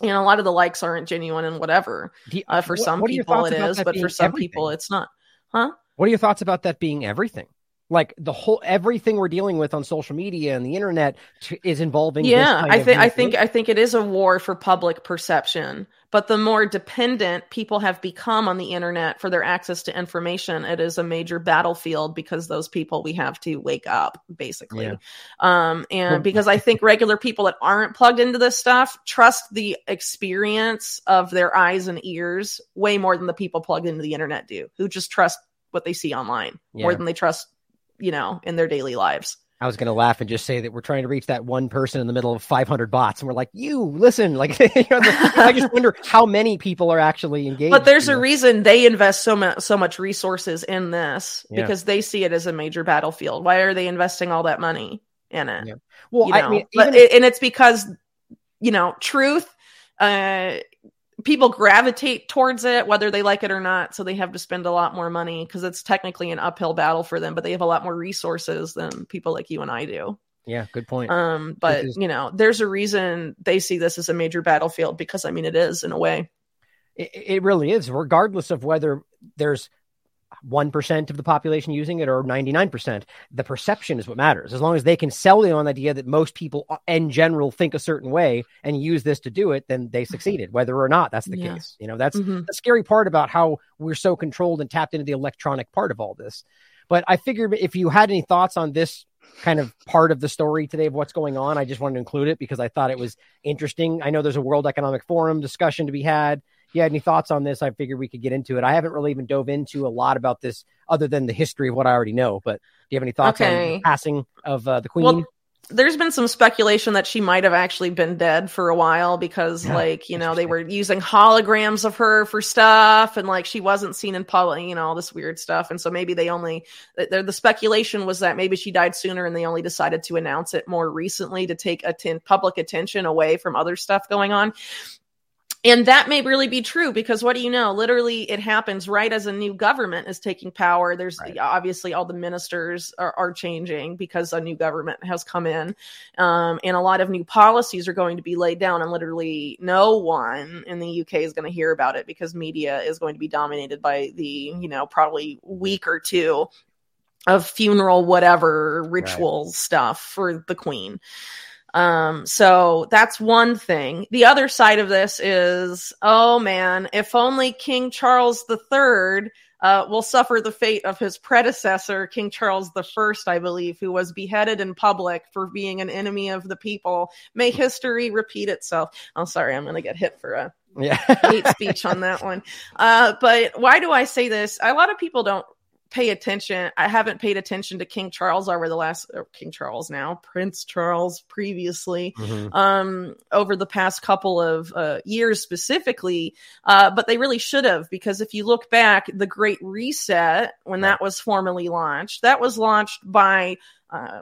You know, a lot of the likes aren't genuine and whatever. You- Uh, for what- some what people it is, but for some everything? people it's not. Huh? What are your thoughts about that being everything? Like the whole everything we're dealing with on social media and the internet t- is involving. this Yeah, I think I think. I think it is a war for public perception. But the more dependent people have become on the internet for their access to information, it is a major battlefield because those people we have to wake up, basically. Yeah. Um, and Well- because I think regular people that aren't plugged into this stuff trust the experience of their eyes and ears way more than the people plugged into the internet do, who just trust what they see online more than they trust, you know, in their daily lives. I was going to laugh and just say that we're trying to reach that one person in the middle of 500 bots, and we're like, "You listen!" Like, you know, the- I just wonder how many people are actually engaged. But there's a know? reason they invest so much so much resources in this Yeah. because they see it as a major battlefield. Why are they investing all that money in it? Yeah. Well, you I know? mean, but it, and it's because you know truth. Uh, people gravitate towards it whether they like it or not. So they have to spend a lot more money because it's technically an uphill battle for them. But they have a lot more resources than people like you and I do. yeah, good point. Um, but is- you know, there's a reason they see this as a major battlefield because I mean it is in a way. It, it really is, regardless of whether there's one percent of the population using it or ninety nine percent. The perception is what matters. As long as they can sell you on the idea that most people in general think a certain way and use this to do it, then they succeeded, whether or not that's the Yeah. case. You know, that's Mhm. the scary part about how we're so controlled and tapped into the electronic part of all this. But I figured if you had any thoughts on this kind of part of the story today of what's going on, I just wanted to include it because I thought it was interesting. I know there's a World Economic Forum discussion to be had. You had any thoughts on this, I figured we could get into it. I haven't really even dove into a lot about this other than the history of what I already know. But do you have any thoughts on the passing of uh, the Queen? Well, there's been some speculation that she might have actually been dead for a while because, Yeah, like, you know, they were using holograms of her for stuff and, like, she wasn't seen in public, you know, all this weird stuff. And so maybe they only, the, the speculation was that maybe she died sooner and they only decided to announce it more recently to take atten- public attention away from other stuff going on. And that may really be true because what do you know? Literally it happens right as a new government is taking power. There's Right. obviously all the ministers are, are changing because a new government has come in um, and a lot of new policies are going to be laid down and literally no one in the uk is going to hear about it because media is going to be dominated by the you know probably week or two of funeral whatever ritual stuff for the queen um, so that's one thing. The other side of this is, oh man, if only King Charles III uh, will suffer the fate of his predecessor, King Charles I, I believe, who was beheaded in public for being an enemy of the people. May history repeat itself. Oh, sorry, I'm going to get hit for a Yeah. hate speech on that one. Uh, but why do I say this? A lot of people don't pay attention. I haven't paid attention to King Charles over the last King Charles now, Prince Charles previously Mhm. um, over the past couple of uh, years specifically, uh, but they really should have because if you look back, the Great Reset, when that was formally launched, that was launched by uh,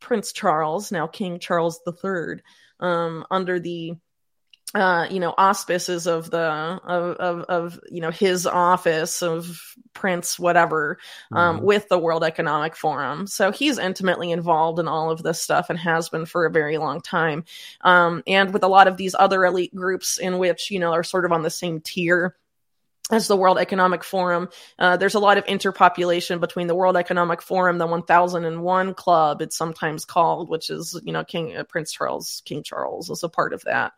Prince Charles, now King Charles III, um, under the uh, you know, auspices of the of, of of you know his office of Prince whatever um, Mhm. with the World Economic Forum. So he's intimately involved in all of this stuff and has been for a very long time. Um, and with a lot of these other elite groups in which, you know, are sort of on the same tier as the World Economic Forum. Uh, there's a lot of interpopulation between the World Economic Forum, the 1001 Club, it's sometimes called, which is, you know, King uh, Prince Charles, King Charles is a part of that.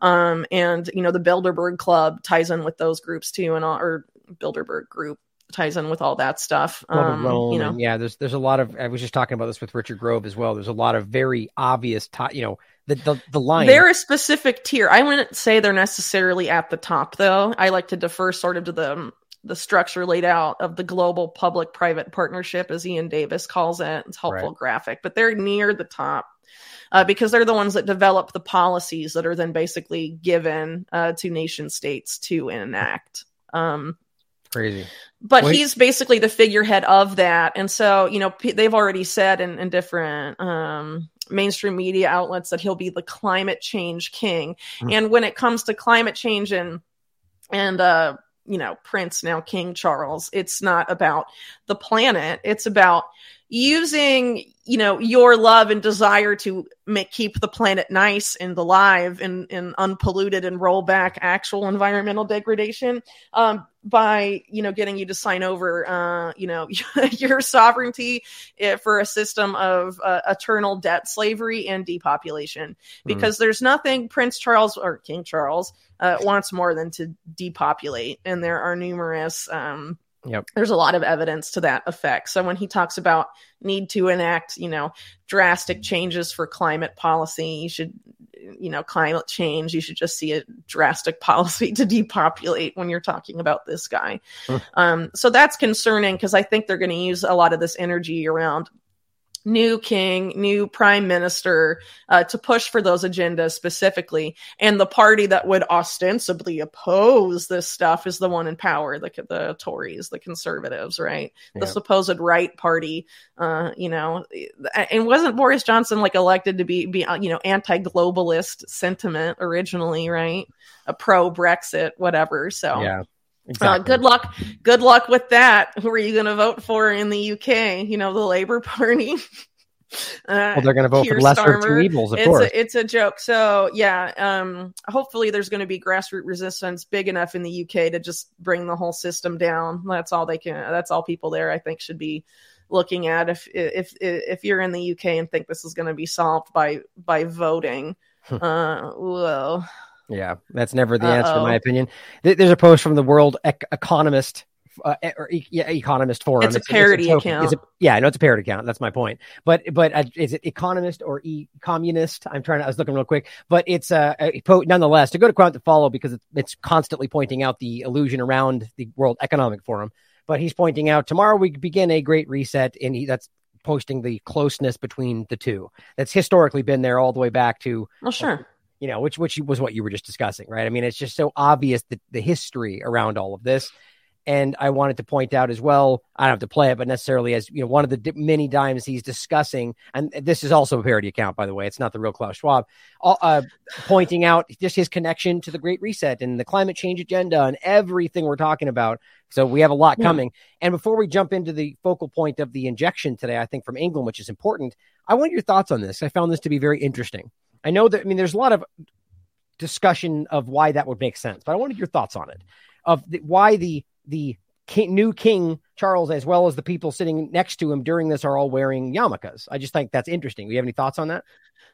Um, and, you know, the Bilderberg Club ties in with those groups too, and all, or Bilderberg group ties in with all that stuff. Um, Rome, you know, yeah, there's there's a lot of. I was just talking about this with Richard Grove as well. There's a lot of very obvious, ti you know, the the, the line. They're a specific tier. I wouldn't say they're necessarily at the top, though. I like to defer sort of to the the structure laid out of the global public private partnership, as Iain Davis calls it. It's helpful Right. graphic, but they're near the top. Uh, because they're the ones that develop the policies that are then basically given uh, to nation states to enact. Um, crazy. but Well, he- he's basically the figurehead of that. And so you know p- they've already said in, in different um mainstream media outlets that he'll be the climate change king. Mm. and when it comes to climate change and and uh you know prince now king charles it's not about the planet. It's about using you know your love and desire to make keep the planet nice and alive and, and unpolluted and roll back actual environmental degradation. Um, by you know getting you to sign over uh, you know your sovereignty eh, for a system of uh, eternal debt slavery and depopulation. Because there's nothing prince charles or king charles uh, wants more than to depopulate and there are numerous um, Yep. there's a lot of evidence to that effect. So when he talks about need to enact you know drastic changes for climate policy you should you know climate change you should just see a drastic policy to depopulate when you're talking about this guy Hmm. um, so that's concerning because i think they're going to use a lot of this energy around new king new prime minister uh, to push for those agendas specifically. And the party that would ostensibly oppose this stuff is the one in power the, the tories the conservatives right? The supposed right party uh, you know and wasn't boris johnson like elected to be be uh, you know anti-globalist sentiment originally right? A pro brexit whatever so Yeah. Uh, good luck. Good luck with that. Who are you going to vote for in the UK? You know, the Labour Party. Uh, Well, they're going to vote for Keir the lesser of two evils, of it's course. a, it's a joke. So yeah, um, hopefully there's going to be grassroots resistance big enough in the UK to just bring the whole system down. That's all they can. That's all people there I think should be looking at. If if if you're in the UK and think this is going to be solved by by voting, uh, well, Yeah, that's never the answer, in my opinion. There's a post from the World Ec- Economist. Uh, or e- yeah, Economist Forum. It's a parody token- account. it's a- yeah, I know it's a parody account. That's my point. But but uh, is it Economist or e Communist? I'm trying. To, I was looking real quick, but it's uh, a po- nonetheless a good account to follow because it's, it's constantly pointing out the illusion around the World Economic Forum. But he's pointing out tomorrow we begin a great reset, and he, that's posting the closeness between the two. That's historically been there all the way back to well, sure. You know, which which was what you were just discussing, right? I mean, it's just so obvious that the history around all of this, And I wanted to point out as well, I don't have to play it, but necessarily as you know, one of the di- many dimes he's discussing, and this is also a parody account, by the way, it's not the real Klaus Schwab, uh, pointing out just his connection to the Great Reset and the climate change agenda and everything we're talking about. So we have a lot coming. And before we jump into the focal point of the injection today, I think from England, which is important, I want your thoughts on this. I found this to be very interesting. I know that, I mean, there's a lot of discussion of why that would make sense, but I wanted your thoughts on it of the, why the the king, new king Charles, as well as the people sitting next to him during this, are all wearing yarmulkes. I just think that's interesting. Do you have any thoughts on that?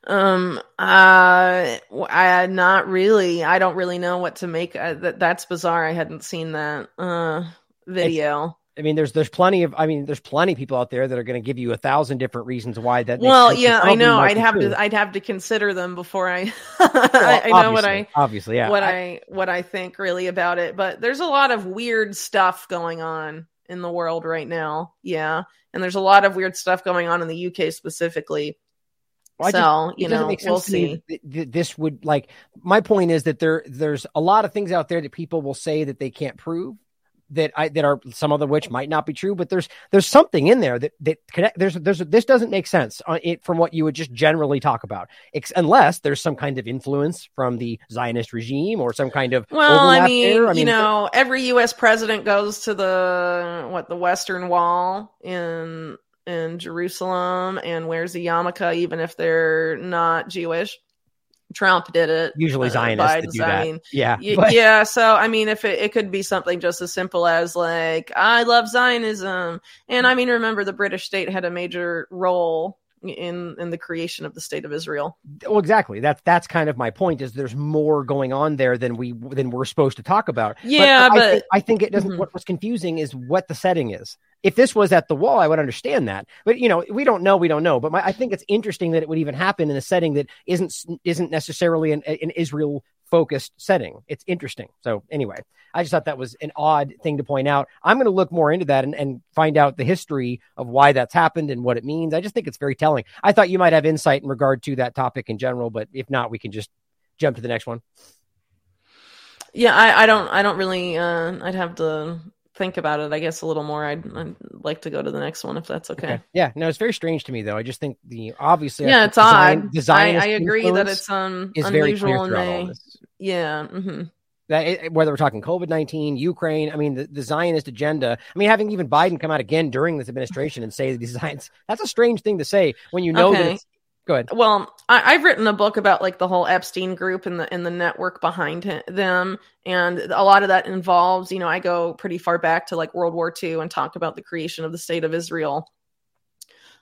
Um, uh, I not really. I don't really know what to make. Uh, that that's bizarre. I hadn't seen that uh video. I mean, there's there's plenty of I mean, there's plenty of people out there that are going to give you a thousand different reasons why that. Well, yeah, I know. I'd have true. to I'd have to consider them before I well, I, I know what I obviously yeah what I, I what I think really about it. But there's a lot of weird stuff going on in the world right now. Yeah, and there's a lot of weird stuff going on in the UK specifically. Well, so just, you know, we'll see. This would like my point is that there there's a lot of things out there that people will say that they can't prove that I that are some of the which might not be true, but there's there's something in there that that connect. There's there's this doesn't make sense on it from what you would just generally talk about, Ex- unless there's some kind of influence from the Zionist regime or some kind of well, I mean, I mean, you know, every U.S. president goes to the what the Western Wall in in Jerusalem and wears a yarmulke, even if they're not Jewish. Trump did it. Usually uh, Zionists uh, do that. I mean, yeah, y- yeah. So I mean, if it, it could be something just as simple as like, I love Zionism, and I mean, remember the British state had a major role in in the creation of the state of Israel. Well, exactly. That's that's kind of my point. Is there's more going on there than we than we're supposed to talk about. Yeah, but, but I, th- I, think it doesn't. Mm-hmm. What was confusing is what the setting is. If this was at the wall, I would understand that. But you know, we don't know. We don't know. But my, I think it's interesting that it would even happen in a setting that isn't isn't necessarily an, an Israel focused setting. It's interesting. So anyway, I just thought that was an odd thing to point out. I'm going to look more into that and, and find out the history of why that's happened and what it means. I just think it's very telling. I thought you might have insight in regard to that topic in general, but if not, we can just jump to the next one. Yeah, I, I don't, I don't really, uh, I'd have to think about it, I guess, a little more. I'd, I'd, like to go to the next one if that's okay. okay. Yeah, no, it's very strange to me though. I just think the obviously, yeah, it's design, odd. Design I, I agree that it's um unusual and they, yeah. Mm-hmm. That whether we're talking COVID nineteen, Ukraine, I mean the, the Zionist agenda. I mean having even Biden come out again during this administration and say the Zionists. That's a strange thing to say when you know okay. that Go ahead. Well, I, have written a book about like the whole Epstein group and the and the network behind them, and a lot of that involves, you know, I go pretty far back to like World War II and talk about the creation of the state of Israel,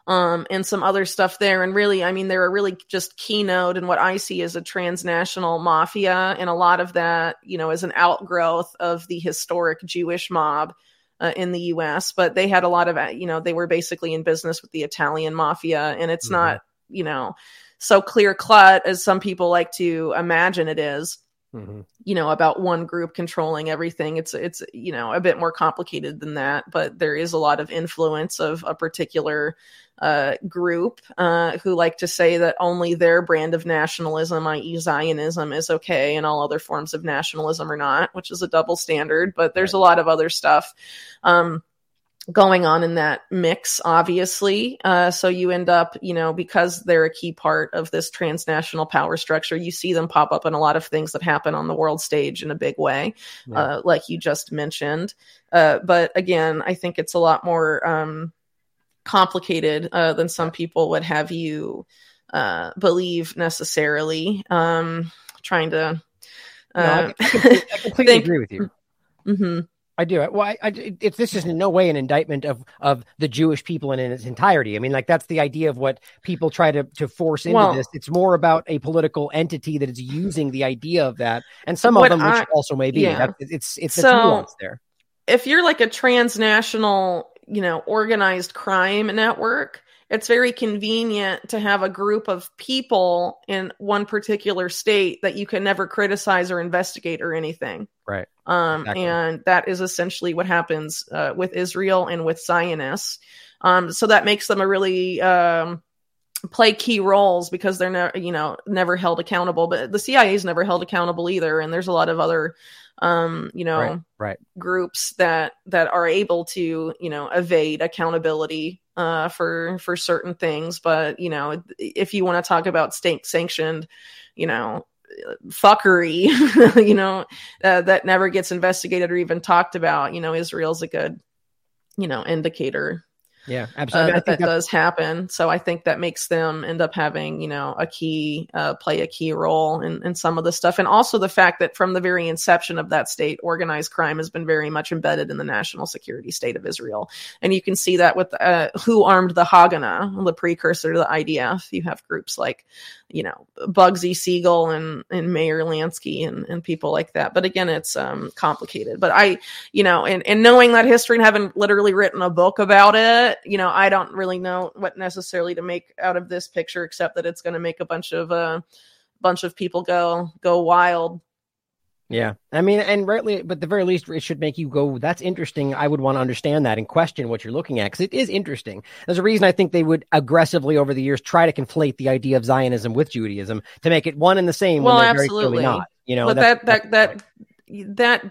um, and some other stuff there. And really, I mean, they're a really just keynote and what I see as a transnational mafia, and a lot of that, you know, is an outgrowth of the historic Jewish mob. Uh, in the US, but they had a lot of, you know, they were basically in business with the Italian mafia, and it's mm-hmm. not you know, so clear cut as some people like to imagine it is. Mm-hmm. You know, about one group controlling everything. It's it's you know a bit more complicated than that, but there is a lot of influence of a particular uh, group uh, who like to say that only their brand of nationalism, i.e., Zionism, is okay, and all other forms of nationalism are not, which is a double standard. But there's right. a lot of other stuff. Um, going on in that mix, obviously. Uh, so you end up, you know, because they're a key part of this transnational power structure, you see them pop up in a lot of things that happen on the world stage in a big way, yeah. uh, like you just mentioned. Uh, but again, I think it's a lot more um, complicated uh, than some people would have you uh, believe necessarily. Um, trying to. No, I, uh, I completely, I completely think, agree with you. Mm-hmm. I do. Well, I, I, this is in no way an indictment of of the Jewish people in, in its entirety. I mean, like that's the idea of what people try to to force into well, this. It's more about a political entity that is using the idea of that, and some of them, I, which also may be. Yeah. That, it's it's so, nuance there. If you're like a transnational, you know, organized crime network, it's very convenient to have a group of people in one particular state that you can never criticize or investigate or anything. Right. Um, exactly. And that is essentially what happens uh, with Israel and with Zionists. Um, so that makes them a really um, play key roles because they're never you know never held accountable but the cia is never held accountable either and there's a lot of other um you know Right. Right. groups that that are able to you know evade accountability uh for for certain things but you know if you want to talk about state sanctioned you know fuckery you know uh, that never gets investigated or even talked about you know israel's a good you know indicator Yeah. uh, Absolutely. I that, think that does happen. So I think that makes them end up having, you know, a key, uh, play a key role in, in some of the stuff. And also the fact that from the very inception of that state, organized crime has been very much embedded in the national security state of Israel. And you can see that with uh, who armed the Haganah, the precursor to the IDF. You have groups like, you know, Bugsy Siegel and, and Meyer Lansky and, and people like that. But again, it's um, complicated. But I, you know, and, and knowing that history and having literally written a book about it, you know, I don't really know what necessarily to make out of this picture, except that it's going to make a bunch of uh, bunch of people go go wild. Yeah. I mean, and rightly, but at the very least, it should make you go, that's interesting. I would want to understand that and question what you're looking at because it is interesting. There's a reason I think they would aggressively over the years try to conflate the idea of Zionism with Judaism to make it one and the same Well, when they're very absolutely. clearly not. You know, but that's- that that that that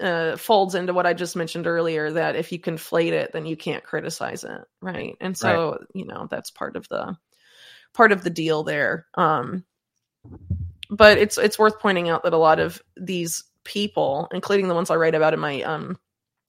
uh, folds into what I just mentioned earlier. That if you conflate it, then you can't criticize it, right? And so you know that's part of the part of the deal there. Um, but it's it's worth pointing out that a lot of these people, including the ones I write about in my um,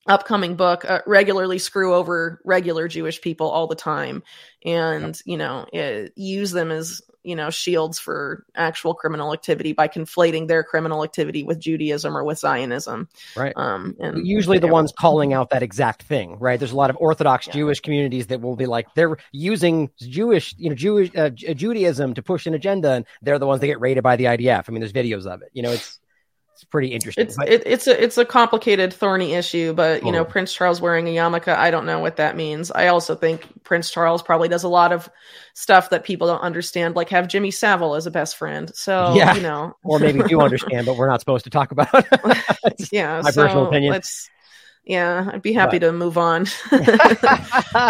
upcoming book, uh, regularly screw over regular Jewish people all the time, and you know it, use them as you know shields for actual criminal activity by conflating their criminal activity with Judaism or with Zionism. Right. Um, and usually the ones calling out that exact thing, right? There's a lot of Orthodox Yeah. Jewish communities that will be like they're using Jewish, you know, Jewish uh, Judaism to push an agenda, and they're the ones that get raided by the IDF. I mean, there's videos of it. You know, it's it's pretty interesting. It's But- it, it's a it's a complicated, thorny issue, but you know, Prince Charles wearing a yarmulke, I don't know what that means. I also think Prince Charles probably does a lot of stuff that people don't understand, like have Jimmy Savile as a best friend. So Yeah. you know, or maybe do understand, but we're not supposed to talk about. it. yeah, my so personal opinion. Let's, yeah, I'd be happy to move on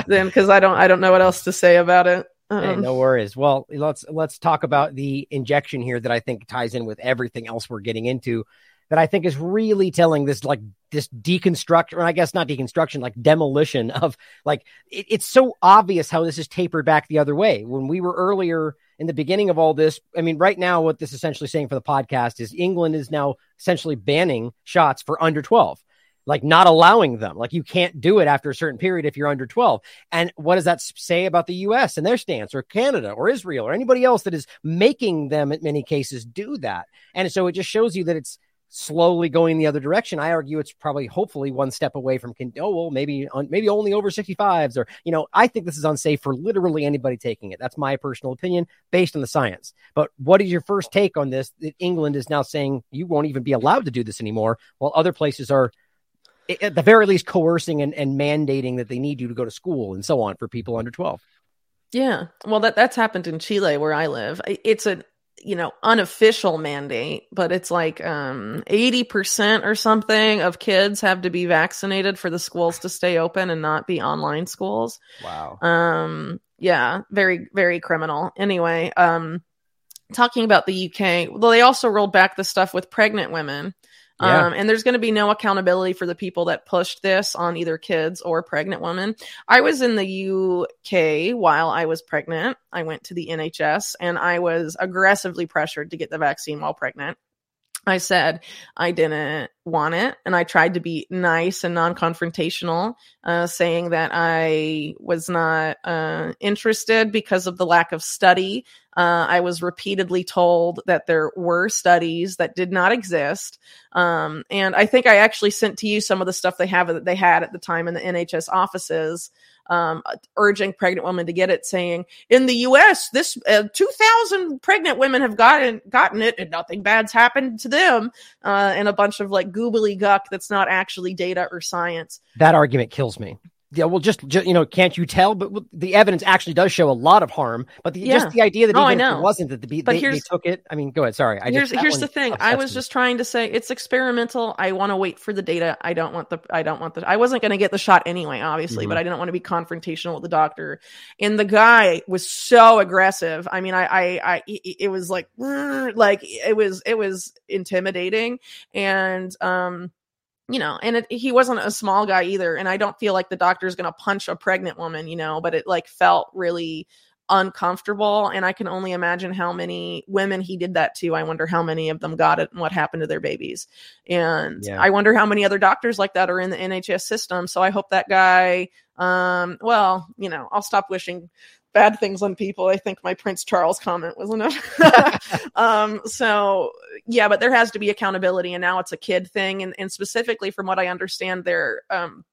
then because I don't I don't know what else to say about it. Hey, Um, no worries. Well, let's let's talk about the injection here that I think ties in with everything else we're getting into. That I think is really telling this like this deconstruction, or I guess not deconstruction, like demolition of like it, it's so obvious how this is tapered back the other way. When we were earlier in the beginning of all this, I mean, right now, what this is essentially saying for the podcast is England is now essentially banning shots for under twelve like not allowing them. Like you can't do it after a certain period if you're under 12. And what does that say about the US and their stance or Canada or Israel or anybody else that is making them in many cases do that? And so it just shows you that it's slowly going the other direction. I argue it's probably hopefully one step away from oh well maybe on, maybe only over 65s or you know I think this is unsafe for literally anybody taking it. That's my personal opinion based on the science. But what is your first take on this that England is now saying you won't even be allowed to do this anymore while other places are at the very least coercing and, and mandating that they need you to go to school and so on for people under 12 Yeah. Well, that that's happened in Chile where I live. It's a you know unofficial mandate, but it's like um 80% or something of kids have to be vaccinated for the schools to stay open and not be online schools. wow Um yeah, very very criminal. Anyway, um talking about the UK, well they also rolled back the stuff with pregnant women. Yeah. Um, and there's going to be no accountability for the people that pushed this on either kids or pregnant women. I was in the UK while I was pregnant. I went to the NHS and I was aggressively pressured to get the vaccine while pregnant. I said I didn't want it, and I tried to be nice and non confrontational, uh, saying that I was not uh, interested because of the lack of study. Uh, I was repeatedly told that there were studies that did not exist. Um, and I think I actually sent to you some of the stuff they have that they had at the time in the NHS offices, um, urging pregnant women to get it, saying in the U.S. this uh, 2,000 pregnant women have gotten gotten it and nothing bad's happened to them, uh, and a bunch of like goobly guck that's not actually data or science. that argument kills me yeah, well, just, just you know, can't you tell? But the evidence actually does show a lot of harm. But the, Yeah. just the idea that No, even if it wasn't that the they, they took it. I mean, go ahead. Sorry, I here's just, here's the thing. I was me. just trying to say it's experimental. I want to wait for the data. I don't want the I don't want the I wasn't going to get the shot anyway, obviously, Mhm. but I didn't want to be confrontational with the doctor. And the guy was so aggressive. I mean, I I, I it was like like it was it was intimidating and um you know, and it, he wasn't a small guy either. And I don't feel like the doctor's going to punch a pregnant woman, you know, but it like felt really uncomfortable. And I can only imagine how many women he did that to. I wonder how many of them got it and what happened to their babies. And Yeah. I wonder how many other doctors like that are in the NHS system. So I hope that guy, um, well, you know, I'll stop wishing bad things on people. I think my Prince Charles comment was enough. um, so yeah, but there has to be accountability, and now it's a kid thing, and, and specifically from what I understand, they're um,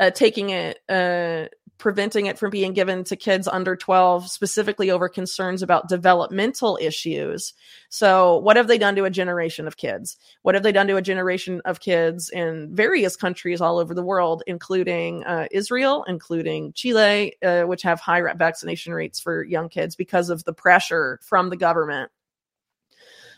uh, taking it, uh, preventing it from being given to kids under 12, specifically over concerns about developmental issues. So, what have they done to a generation of kids? What have they done to a generation of kids in various countries all over the world, including uh, Israel, including Chile, uh, which have high vaccination rates for young kids because of the pressure from the government?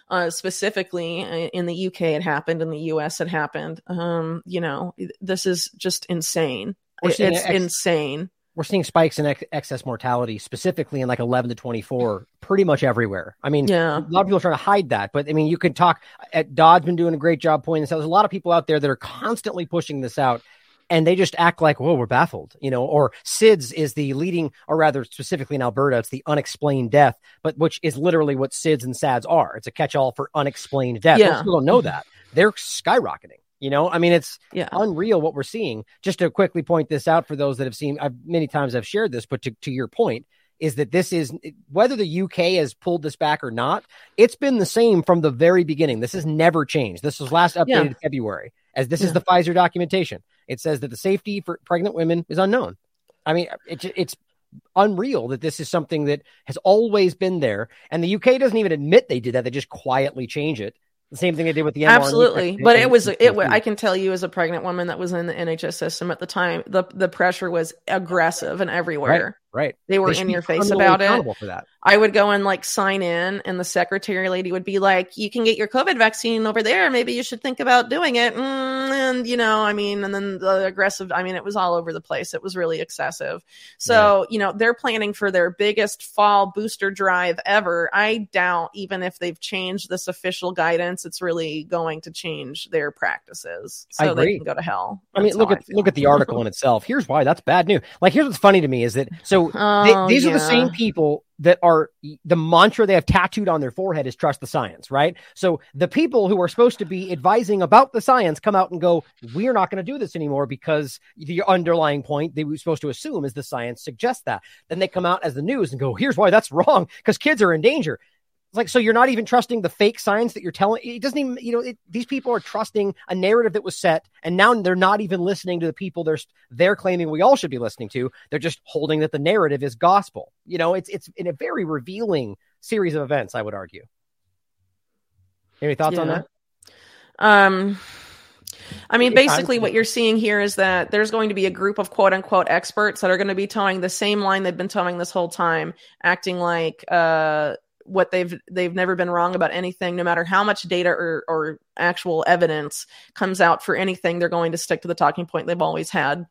Uh, specifically uh, in the UK, it happened. In the US, it happened. Um, you know, this is just insane. It- it's ex- insane. We're seeing spikes in ex- excess mortality, specifically in like 11 to 24, pretty much everywhere. I mean, Yeah. a lot of people are trying to hide that, but I mean, you could talk. Uh, Ed Dowd's been doing a great job pointing this out. There's a lot of people out there that are constantly pushing this out, and they just act like, "Whoa, we're baffled," you know. Or SIDS is the leading, or rather, specifically in Alberta, it's the unexplained death, but which is literally what SIDS and SADS are. It's a catch-all for unexplained death. Yeah. Most people don't know that. They're skyrocketing. You know, I mean, it's Yeah. unreal what we're seeing. Just to quickly point this out for those that have seen, I've many times I've shared this, but to, to your point, is that this is whether the UK has pulled this back or not, it's been the same from the very beginning. This has never changed. This was last updated Yeah. February, as this is the Pfizer documentation. It says that the safety for pregnant women is unknown. I mean, it's it's unreal that this is something that has always been there, and the UK doesn't even admit they did that. They just quietly change it. The same thing they did with the mRNA Absolutely, but it was it. I can tell you as a pregnant woman that was in the NHS system at the time, the the pressure was aggressive and everywhere. right. They were should in your face about it. For that. I would go and like sign in, and the secretary lady would be like, "You can get your COVID vaccine over there. Maybe you should think about doing it." Mm, and you know, I mean, and then the aggressive. I mean, it was all over the place. It was really excessive. So you know, they're planning for their biggest fall booster drive ever. I doubt even if they've changed this official guidance, it's really going to change their practices. I So they can go to hell. I mean, look at look at the article in itself. Here's why that's bad news. Like, here's what's funny to me is that so Oh, they, these are the same people that are the mantra they have tattooed on their forehead is trust the science, right? So the people who are supposed to be advising about the science come out and go, we're not going to do this anymore because the underlying point they were supposed to assume is the science suggests that. Then they come out as the news and go, here's why that's wrong because kids are in danger. It's like, so you're not even trusting the fake science that you're telling. It doesn't even, you know, it, these people are trusting a narrative that was set, and now they're not even listening to the people they're they're claiming we all should be listening to. They're just holding that the narrative is gospel. You know, it's it's in a very revealing series of events. I would argue. Any thoughts on that? Um, I mean, basically, what you're seeing here is that there's going to be a group of quote unquote experts that are going to be toeing the same line they've been toeing this whole time, acting like uh, what they've they've never been wrong about anything, no matter how much data or, or actual evidence comes out for anything. They're going to stick to the talking point they've always had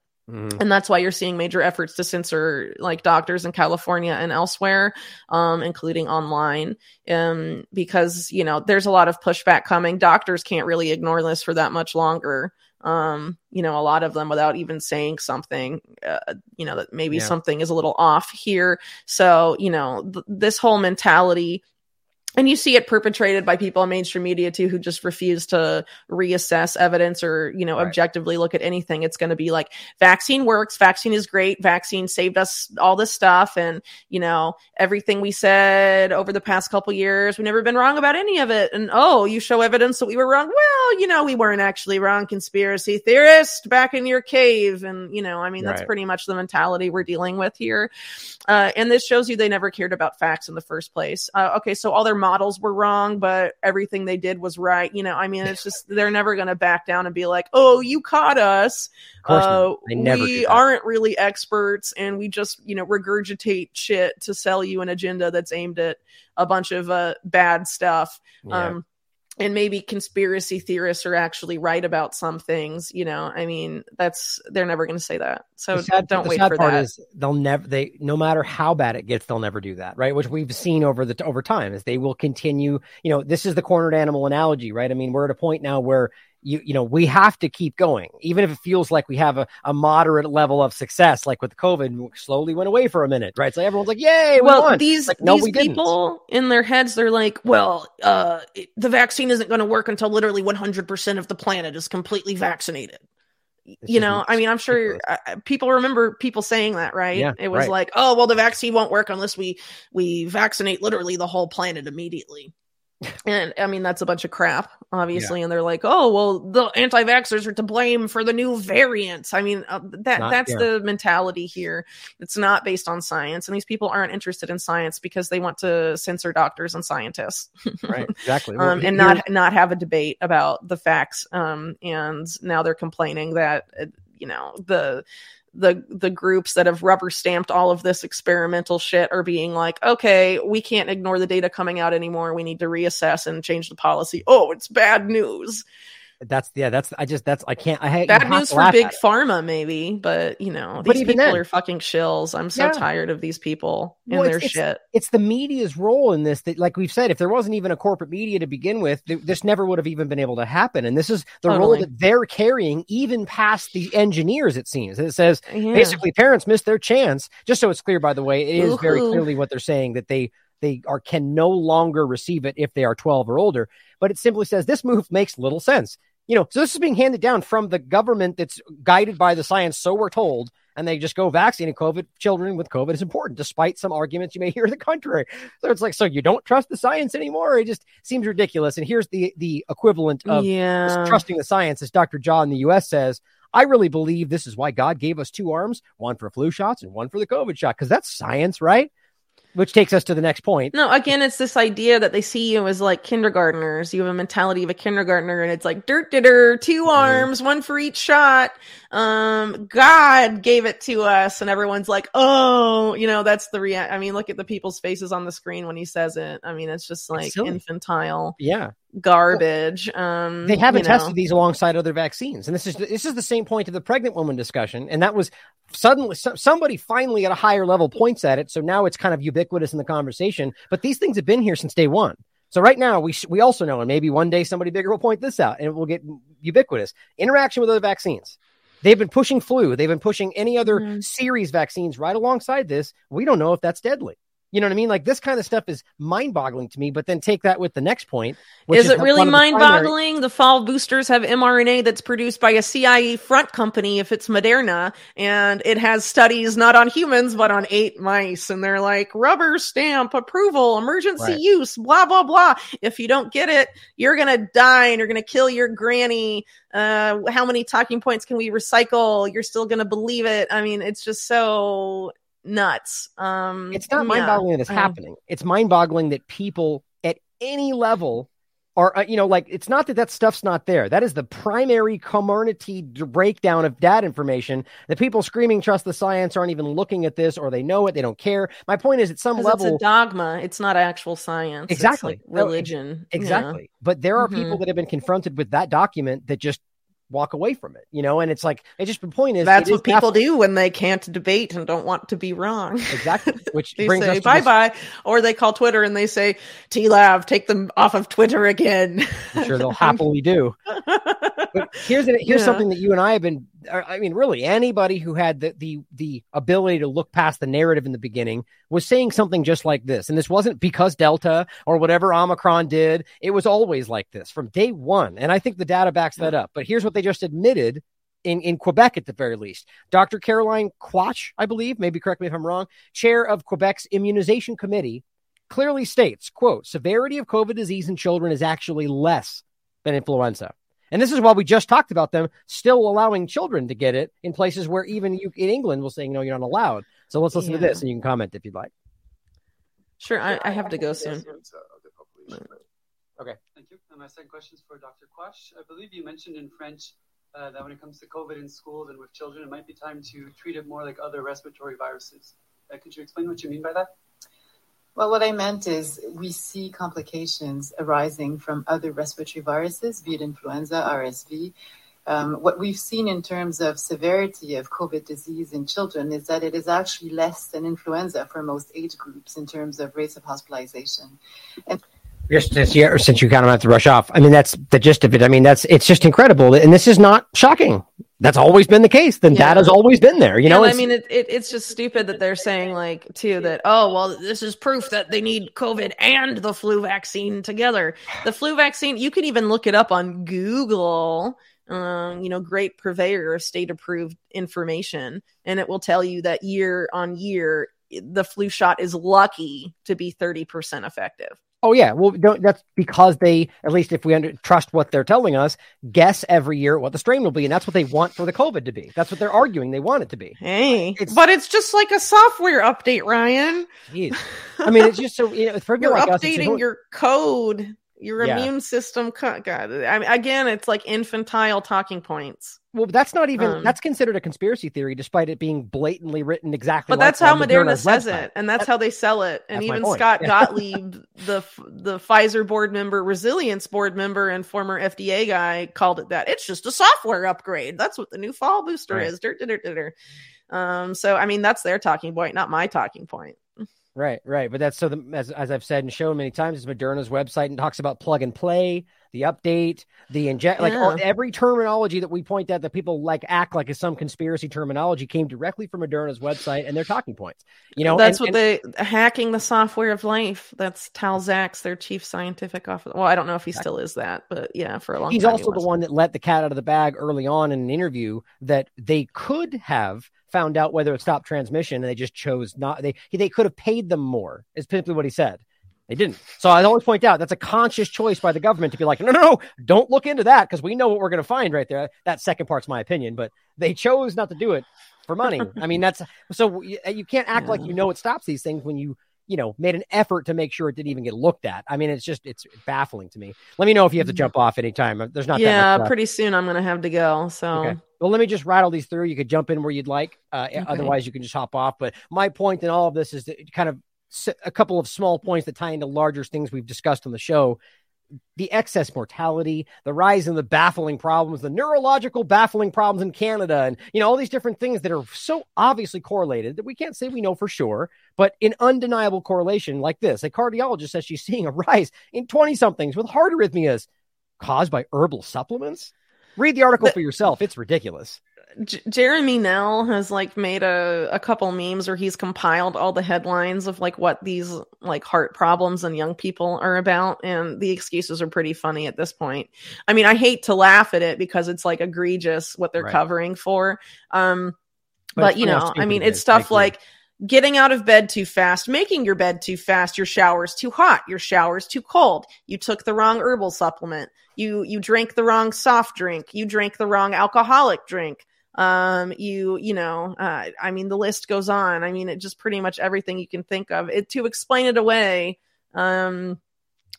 and that's why you're seeing major efforts to censor like doctors in California and elsewhere, um, including online, um, because you know there's a lot of pushback coming. Doctors can't really ignore this for that much longer. Um, you know, a lot of them without even saying something, uh, you know, that maybe Yeah. something is a little off here. So, you know, th- this whole mentality and you see it perpetrated by people on mainstream media too who just refuse to reassess evidence or you know Right. objectively look at anything it's going to be like vaccine works vaccine is great vaccine saved us all this stuff and you know everything we said over the past couple years we've never been wrong about any of it and oh you show evidence that we were wrong well you know we weren't actually wrong conspiracy theorist back in your cave and you know i mean that's Right. pretty much the mentality we're dealing with here uh, and this shows you they never cared about facts in the first place. Uh, okay, so all their models were wrong, but everything they did was right. You know, I mean, it's just they're never going to back down and be like, "Oh, you caught us." Uh, we aren't really experts, and we just you know regurgitate shit to sell you an agenda that's aimed at a bunch of uh, bad stuff. Yeah. Um, and maybe conspiracy theorists are actually right about some things you know? I mean that's they're never going to say that. So sad, don't the wait for part that. is they'll never they no matter how bad it gets they'll never do that right? Which we've seen over the over time is they will continue you know this is the cornered animal analogy right? I mean we're at a point now where you you know we have to keep going even if it feels like we have a, a moderate level of success like with covid slowly went away for a minute right so everyone's like yay we well won. these like, no, these we didn't. people in their heads they're like well uh the vaccine isn't going to work until literally 100% of the planet is completely vaccinated It's you know i mean i'm sure uh, people remember people saying that right Yeah, it was right. like oh well the vaccine won't work unless we we vaccinate literally the whole planet immediately and i mean that's a bunch of crap obviously and they're like oh well the anti-vaxxers are to blame for the new variants i mean uh, that Not- that's yeah. the mentality here it's not based on science and these people aren't interested in science because they want to censor doctors and scientists right exactly Well, um, and not not have a debate about the facts. Um, and now they're complaining that uh, you know the the the groups that have rubber stamped all of this experimental shit are being like, okay, we can't ignore the data coming out anymore. We need to reassess and change the policy. Oh, it's bad news. That's yeah that's i just that's i can't i ha- you Bad news for big pharma, maybe, but you know, these people then- are fucking shills. I'm so Yeah. tired of these people and Well, their it's- shit. it's the media's role in this that like we've said if there wasn't even a corporate media to begin with th- this never would have even been able to happen and this is the role that they're carrying even past the engineers it seems it says Yeah. basically parents missed their chance just so it's clear by the way it is very clearly what they're saying that they they are can no longer receive it if they are 12 or older but it simply says this move makes little sense you know so this is being handed down from the government that's guided by the science so we're told and they just go vaccinating COVID children with COVID is important, despite some arguments you may hear the contrary. So it's like, so you don't trust the science anymore? It just seems ridiculous. And here's the the equivalent of yeah. trusting the science, as Dr. Jha in the U.S. says. I really believe this is why God gave us two arms, one for flu shots and one for the COVID shot, because that's science, right? Which takes us to the next point. No, again, it's this idea that they see you as like kindergartners. You have a mentality of a kindergartner, and it's like dirt ditter, 2 Mm-hmm. arms, one for each shot. Um, God gave it to us, and everyone's like, oh, you know, that's the react. I mean, look at the people's faces on the screen when he says it. I mean, it's just like silly. infantile Yeah. Garbage. Um, they haven't you know. tested these alongside other vaccines. And this is this is the same point of the pregnant woman discussion. And that was suddenly so, somebody finally at a higher level points at it. So now it's kind of ubiquitous in the conversation. But these things have been here since day one. So right now we sh- we also know and maybe one day somebody bigger will point this out and it will get ubiquitous. Interaction with other vaccines. They've been pushing flu. They've been pushing any other Mhm. series vaccines right alongside this. We don't know if that's deadly you know what I mean? Like this kind of stuff is mind-boggling to me. But then take that with the next point. Which Is it really the mind boggling? The fall boosters have mRNA that's produced by a CIA front company if it's Moderna, and it has studies not on humans, but on eight mice. And they're like, rubber stamp approval, emergency Right. use, blah, blah, blah. If you don't get it, you're going to die and you're going to kill your granny. Uh, how many talking points can we recycle? You're still going to believe it. I mean, it's just so nuts. Um, It's not yeah. mind boggling that it's I- happening. It's mind boggling that people at any level are, uh, you know, like it's not that that stuff's not there. That is the primary community breakdown of that information. The people screaming trust the science aren't even looking at this or they know it, they don't care. My point is, at some level, it's a dogma. It's not actual science. Exactly. like No, religion. Yeah. Exactly. But there are people Mhm. that have been confronted with that document that just walk away from it, you know, and it's like, it just the point is, That's is what people baffling. do when they can't debate and don't want to be wrong. Exactly. Which they brings us say to bye this- bye, or they call Twitter and they say TLAV, take them off of Twitter again. I'm sure they'll happily do. But here's an, here's Yeah. something that you and I have been. I mean, really, anybody who had the, the the ability to look past the narrative in the beginning was saying something just like this. And this wasn't because Delta or whatever Omicron did. It was always like this from day one. And I think the data backs that up. But here's what they just admitted. In, in Quebec, at the very least, Dr. Caroline Quach, I believe, maybe correct me if I'm wrong, chair of Quebec's immunization committee, clearly states, "quote Severity of COVID disease in children is actually less than influenza." And this is why we just talked about them still allowing children to get it in places where even you in England will say, no, you're not allowed. So let's listen to this and you can comment if you'd like. sure, I, I have to go soon. Okay. Thank you. And my second question is for Dr. Quach. I believe you mentioned in French uh, that when it comes to COVID in schools and with children, it might be time to treat it more like other respiratory viruses. Uh, could you explain what you mean by that? Well, what I meant is we see complications arising from other respiratory viruses, be it influenza, RSV. Um, what we've seen in terms of severity of COVID disease in children is that it is actually less than influenza for most age groups in terms of rates of hospitalization. And Just since you, since you kind of have to rush off, I mean that's the gist of it. I mean that's it's just incredible, and this is not shocking. That's always been the case. Then Yeah. data's always been there. You know, I mean, it, it, it's just stupid that they're saying like too that oh well, this is proof that they need COVID and the flu vaccine together. The flu vaccine, you can even look it up on Google. Um, you know, great purveyor of state approved information, and it will tell you that year on year, the flu shot is lucky to be thirty percent effective. Oh yeah, well, don't, that's because they, at least if we under, trust what they're telling us, guess every year what the strain will be, and that's what they want for the COVID to be. That's what they're arguing they want it to be. Hey, It's- but it's just like a software update, Ryan. Jeez. I mean, it's just so you know, for people You're like us, it's updating annoying. your code, your Yeah. immune system. God, I mean, again, it's like infantile talking points. Well, that's not even um, that's considered a conspiracy theory, despite it being blatantly written exactly. But like that's how Moderna says website. it, and that's how they sell it. And even. Scott. Gottlieb, the the Pfizer board member, resilience board member, and former FDA guy, called it that. It's just a software upgrade. That's what the new fall booster Right. is. Dur, dur, dur. Um, so I mean, that's their talking point, not my talking point. Right, right. But that's so the, as as I've said and shown many times, is Moderna's website and talks about plug and play, the update, the inject, like all, every terminology that we point out that people like act like is some conspiracy terminology came directly from Moderna's website and their talking points. You know, that's and- what they hacking the software of life. That's Tal Zaks, their chief scientific officer. Well, I don't know if he still is that, but yeah, for a long He's time. he also the one that let the cat out of the bag early on in an interview that they could have found out whether it stopped transmission and they just chose not they they could have paid them more is simply what he said they didn't so i always point out that's a conscious choice by the government to be like no no no don't look into that because we know what we're going to find right there that second part's my opinion but they chose not to do it for money i mean that's so you, can't act like you know it stops these things when you you know made an effort to make sure it didn't even get looked at i mean it's just it's baffling to me let me know if you have to jump off anytime there's not that yeah, pretty soon I'm gonna have to go. So Okay. Well, let me just rattle these through. You could jump in where you'd like. Uh, Otherwise, you can just hop off. But my point in all of this is that kind of a couple of small points that tie into larger things we've discussed on the show. The excess mortality, the rise in the baffling problems, the neurological baffling problems in Canada, and you know all these different things that are so obviously correlated that we can't say we know for sure, but in undeniable correlation like this. A cardiologist says she's seeing a rise in 20 somethings with heart arrhythmias caused by herbal supplements. Read the article The- for yourself. It's ridiculous. J- Jeremy Nell has like made a, a couple memes where he's compiled all the headlines of like what these like heart problems and young people are about and the excuses are pretty funny at this point. I mean, I hate to laugh at it because it's like egregious what they're Right. covering for. Um But but, you know, I mean, it's stuff like getting out of bed too fast, making your bed too fast, your shower's too hot, your shower's too cold, you took the wrong herbal supplement, you you drank the wrong soft drink, you drank the wrong alcoholic drink. Um, you you know, uh, I mean, the list goes on. I mean, it just pretty much everything you can think of. It to explain it away. Um,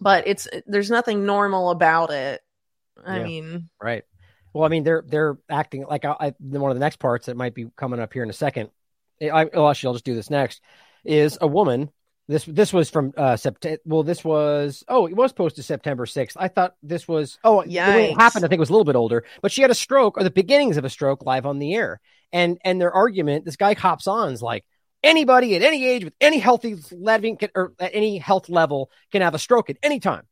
but it's there's nothing normal about it. I Yeah. mean, Right. Well, I mean, they're they're acting like I, I one of the next parts that might be coming up here in a second. I, well, actually, I'll just do this next. Is a woman. This this was from uh September. Well, this was oh, it was posted September sixth. I thought this was oh, yeah. it happened. I think it was a little bit older, but she had a stroke or the beginnings of a stroke live on the air. And and their argument, this guy hops on is like anybody at any age with any healthy level can, or at any health level can have a stroke at any time.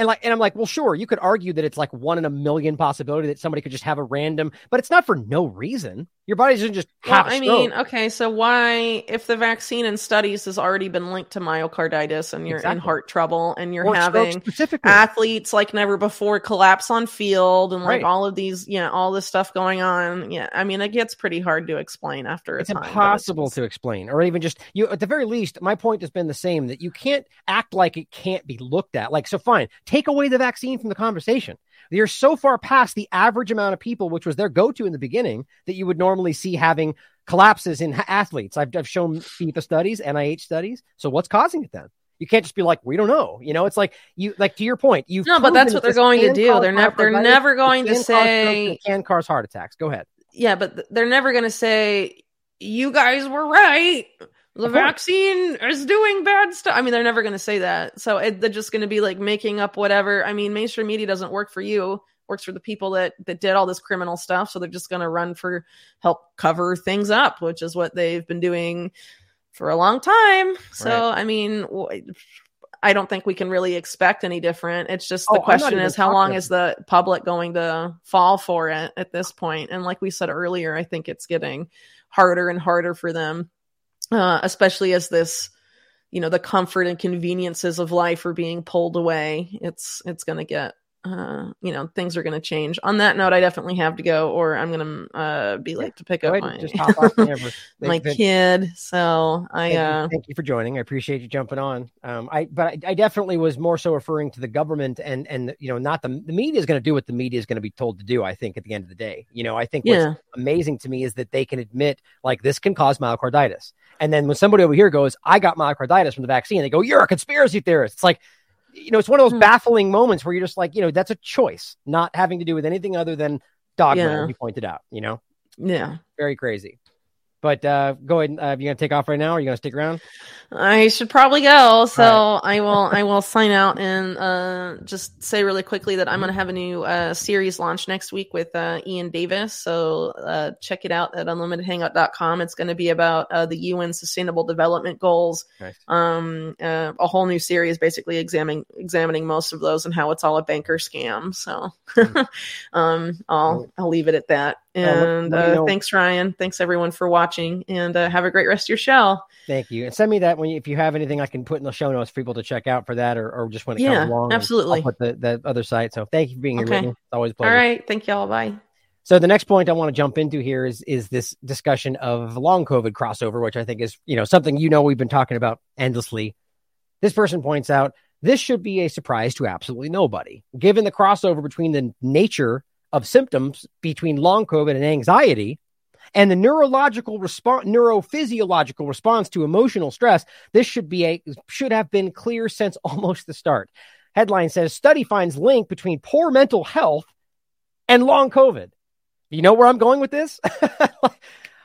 And like, and I'm like, well, sure, you could argue that it's like one in a million possibility that somebody could just have a random, but it's not for no reason. Your body doesn't just Well, I mean, okay, so why, if the vaccine and studies has already been linked to myocarditis and you're in heart trouble and you're Or having athletes like never before collapse on field and like Right. all of these, yeah, all this stuff going on. Yeah, I mean, it gets pretty hard to explain after it's time. impossible to explain, or even just you. At the very least, my point has been the same that you can't act like it can't be looked at. Like, so fine, take away the vaccine from the conversation. You're so far past the average amount of people, which was their go-to in the beginning, that you would normally see having collapses in athletes. I've, I've shown FIFA studies, NIH studies. So what's causing it then? You can't just be like, we don't know. You know, it's like you like to your point. You no, but that's what they're going to do. They're never they're never going to say can cause heart attacks. Go ahead. Yeah, but they're never going to say you guys were right. The vaccine is doing bad stuff. I mean, they're never going to say that. So it, they're just going to be like making up whatever. I mean, mainstream media doesn't work for you works for the people that that did all this criminal stuff so they're just going to run for help cover things up which is what they've been doing for a long time so right. i mean i don't think we can really expect any different it's just the oh, question is how long is the public going to fall for it at this point? point and like we said earlier i think it's getting harder and harder for them uh, especially as this you know the comfort and conveniences of life are being pulled away it's it's going to get uh, you know, things are going to change. On that note, I definitely have to go, or I'm going to uh, be late to pick Go up my just hop off my kid. So I thank, uh, you, thank you for joining. I appreciate you jumping on. Um, I but I, I, definitely was more so referring to the government and and you know not the the media is going to do what the media is going to be told to do. I think at the end of the day, you know, I think what's yeah. amazing to me is that they can admit like this can cause myocarditis, and then when somebody over here goes, "I got myocarditis from the vaccine," they go, "You're a conspiracy theorist." It's like you know, it's one of those mm. baffling moments where you're just like, you know, that's a choice, not having to do with anything other than dogma. Yeah. You pointed out, you know, yeah, very crazy. But uh, go ahead. Uh, you gonna take off right now? Or are you gonna stick around? I should probably go. So right. I will. I will sign out and uh, just say really quickly that I'm gonna have a new uh, series launch next week with uh, Iain Davis. So uh, check it out at unlimitedhangout.com. It's going to be about uh, the UN Sustainable Development Goals. Nice. Um, uh, a whole new series, basically examining examining most of those and how it's all a banker scam. So mm. um, I'll I'll leave it at that. And uh, thanks, Ryan. Thanks everyone for watching, and uh, have a great rest of your show. Thank you. And send me that when you, if you have anything I can put in the show notes for people to check out for that, or, or just when it yeah, comes along. Absolutely. I'll put the, the other site. So thank you for being here. Okay. It's always pleasure. All right. Thank y'all. Bye. So the next point I want to jump into here is is this discussion of long COVID crossover, which I think is you know something you know we've been talking about endlessly. This person points out this should be a surprise to absolutely nobody, given the crossover between the nature of symptoms between long COVID and anxiety and the neurological response neurophysiological response to emotional stress this should be a should have been clear since almost the start. Headline says study finds link between poor mental health and long covid. You know where i'm going with this?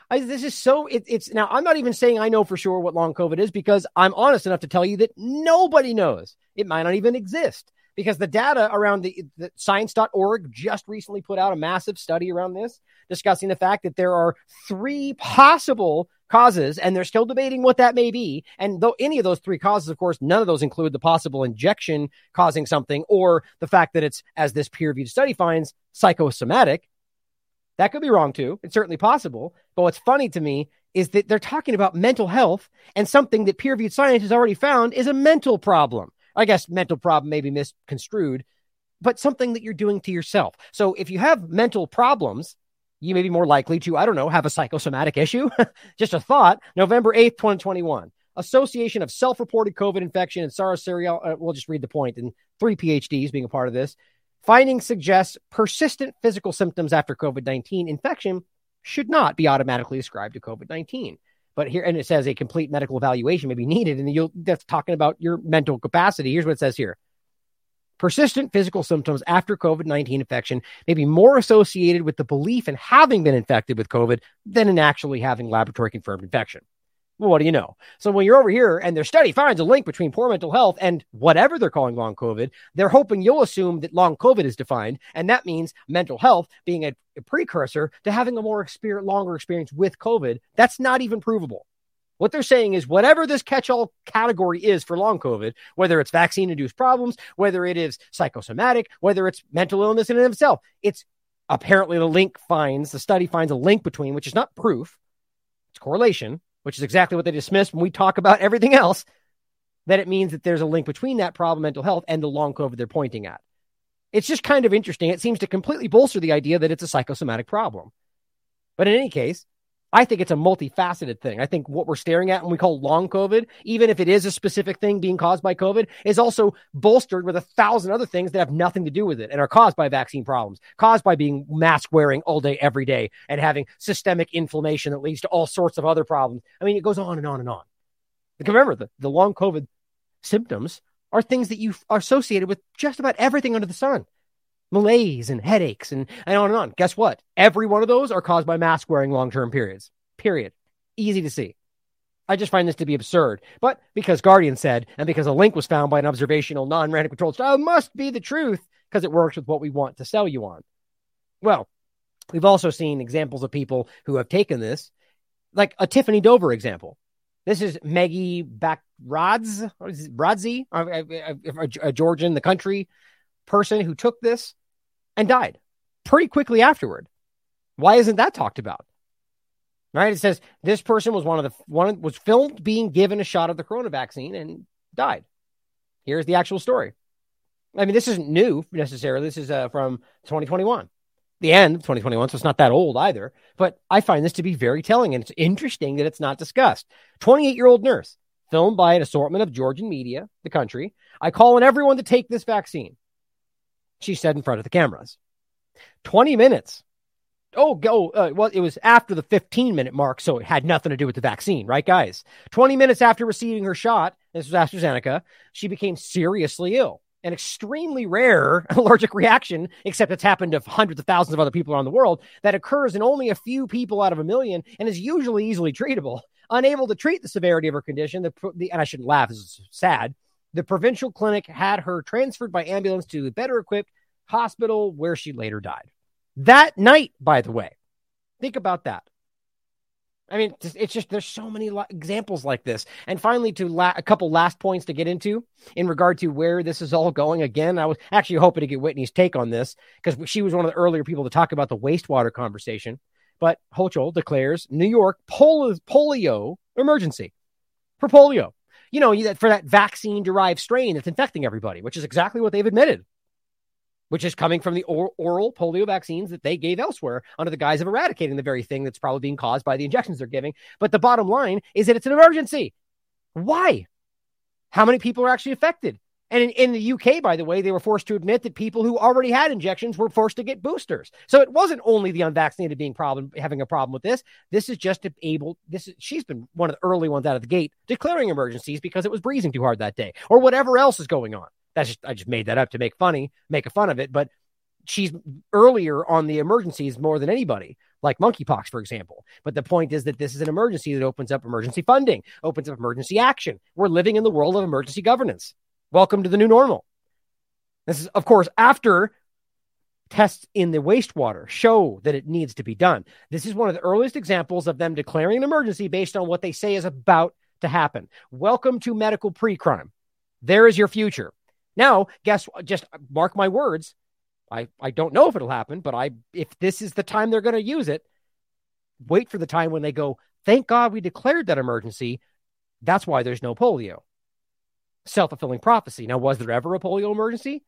I, this is so it, it's now i'm not even saying i know for sure what long covid is because i'm honest enough to tell you that nobody knows. It might not even exist because the data around the, the science.org just recently put out a massive study around this discussing the fact that there are three possible causes and they're still debating what that may be. And though any of those three causes of course none of those include the possible injection causing something or the fact that it's as this peer-reviewed study finds psychosomatic. That could be wrong too. It's certainly possible. But what's funny to me is that they're talking about mental health and something that peer-reviewed science has already found is a mental problem I guess mental problem may be misconstrued, but something that you're doing to yourself. So if you have mental problems, you may be more likely to, I don't know, have a psychosomatic issue. Just a thought. November 8th, 2021. Association of Self Reported COVID Infection and SARS serial. Uh, we'll just read the. And three PhDs being a part of this. Findings suggest persistent physical symptoms after COVID 19 infection should not be automatically ascribed to COVID 19. But here, and it says a complete medical evaluation may be needed. And you'll, that's talking about your mental capacity. Here's what it says here. Persistent physical symptoms after COVID 19 infection may be more associated with the belief in having been infected with COVID than in actually having laboratory confirmed infection. Well, what do you know? So when you're over here and their study finds a link between poor mental health and whatever they're calling long COVID, they're hoping you'll assume that long COVID is defined. And that means mental health being a, a precursor to having a more experience, longer experience with COVID. That's not even provable. What they're saying is whatever this catch all category is for long COVID, whether it's vaccine induced problems, whether it is psychosomatic, whether it's mental illness in and of itself, it's apparently the link finds, the study finds a link between, which is not proof, it's correlation which is exactly what they dismissed when we talk about everything else, that it means that there's a link between that problem, mental health, and the long COVID they're pointing at. It's just kind of interesting. It seems to completely bolster the idea that it's a psychosomatic problem. But in any case, I think it's a multifaceted thing. I think what we're staring at when we call long COVID, even if it is a specific thing being caused by COVID, is also bolstered with a thousand other things that have nothing to do with it and are caused by vaccine problems, caused by being mask wearing all day, every day, and having systemic inflammation that leads to all sorts of other problems. I mean, it goes on and on and on. Remember, the, the long COVID symptoms are things that you are associated with just about everything under the sun malaise and headaches and, and on and on. Guess what? Every one of those are caused by mask wearing long term periods. Period. Easy to see. I just find this to be absurd. But because Guardian said, and because a link was found by an observational, non random controlled trial, must be the truth because it works with what we want to sell you on. Well, we've also seen examples of people who have taken this, like a Tiffany Dover example. This is Maggie Backrodz, Rodzi, a, a Georgian, the country person who took this and died pretty quickly afterward. Why isn't that talked about? Right? It says this person was one of the one was filmed being given a shot of the corona vaccine and died. Here's the actual story. I mean, this isn't new necessarily. This is uh, from 2021, the end of 2021, so it's not that old either. But I find this to be very telling, and it's interesting that it's not discussed. 28 year old nurse filmed by an assortment of Georgian media, the country. I call on everyone to take this vaccine. She said in front of the cameras. 20 minutes Oh, go. Uh, well, it was after the 15 minute mark, so it had nothing to do with the vaccine, right, guys? 20 minutes after receiving her shot, this was AstraZeneca, she became seriously ill. An extremely rare allergic reaction, except it's happened to hundreds of thousands of other people around the world, that occurs in only a few people out of a million and is usually easily treatable. Unable to treat the severity of her condition, the, the and I shouldn't laugh, this is sad. The provincial clinic had her transferred by ambulance to a better equipped hospital where she later died. That night, by the way, think about that. I mean, it's just there's so many examples like this. And finally, to la- a couple last points to get into in regard to where this is all going. Again, I was actually hoping to get Whitney's take on this because she was one of the earlier people to talk about the wastewater conversation. But Hochul declares New York polio, polio emergency for polio. You know, for that vaccine derived strain that's infecting everybody, which is exactly what they've admitted which is coming from the or- oral polio vaccines that they gave elsewhere under the guise of eradicating the very thing that's probably being caused by the injections they're giving. But the bottom line is that it's an emergency. Why? How many people are actually affected? And in, in, the UK, by the way, they were forced to admit that people who already had injections were forced to get boosters. So it wasn't only the unvaccinated being problem having a problem with this. This is just able. This is she's been one of the early ones out of the gate declaring emergencies because it was breezing too hard that day, or whatever else is going on. That's just I just made that up to make funny, make a fun of it. But she's earlier on the emergencies more than anybody, like monkeypox, for example. But the point is that this is an emergency that opens up emergency funding, opens up emergency action. We're living in the world of emergency governance. Welcome to the new normal. This is, of course, after tests in the wastewater show that it needs to be done. This is one of the earliest examples of them declaring an emergency based on what they say is about to happen. Welcome to medical pre crime. There is your future. Now, guess what? Just mark my words. I, I don't know if it'll happen, but I if this is the time they're going to use it, wait for the time when they go, thank God we declared that emergency. That's why there's no polio. Self fulfilling prophecy. Now, was there ever a polio emergency?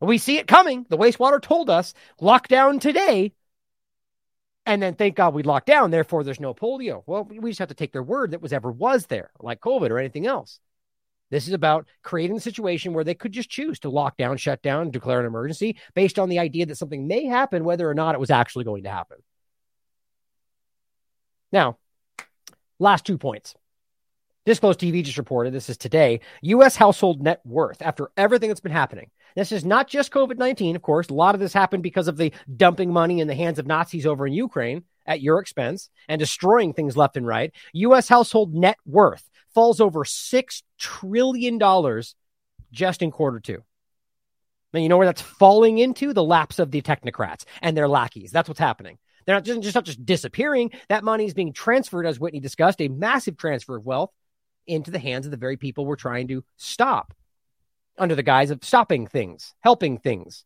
We see it coming. The wastewater told us lockdown today. And then thank God we locked down. Therefore, there's no polio. Well, we just have to take their word that was ever was there, like COVID or anything else. This is about creating a situation where they could just choose to lock down, shut down, declare an emergency based on the idea that something may happen, whether or not it was actually going to happen. Now, last two points. Disclosed TV just reported this is today U.S. household net worth after everything that's been happening. This is not just COVID 19, of course. A lot of this happened because of the dumping money in the hands of Nazis over in Ukraine at your expense and destroying things left and right. U.S. household net worth falls over $6 trillion just in quarter two. Now, you know where that's falling into? The laps of the technocrats and their lackeys. That's what's happening. They're not just, just not just disappearing. That money is being transferred, as Whitney discussed, a massive transfer of wealth into the hands of the very people we're trying to stop under the guise of stopping things, helping things.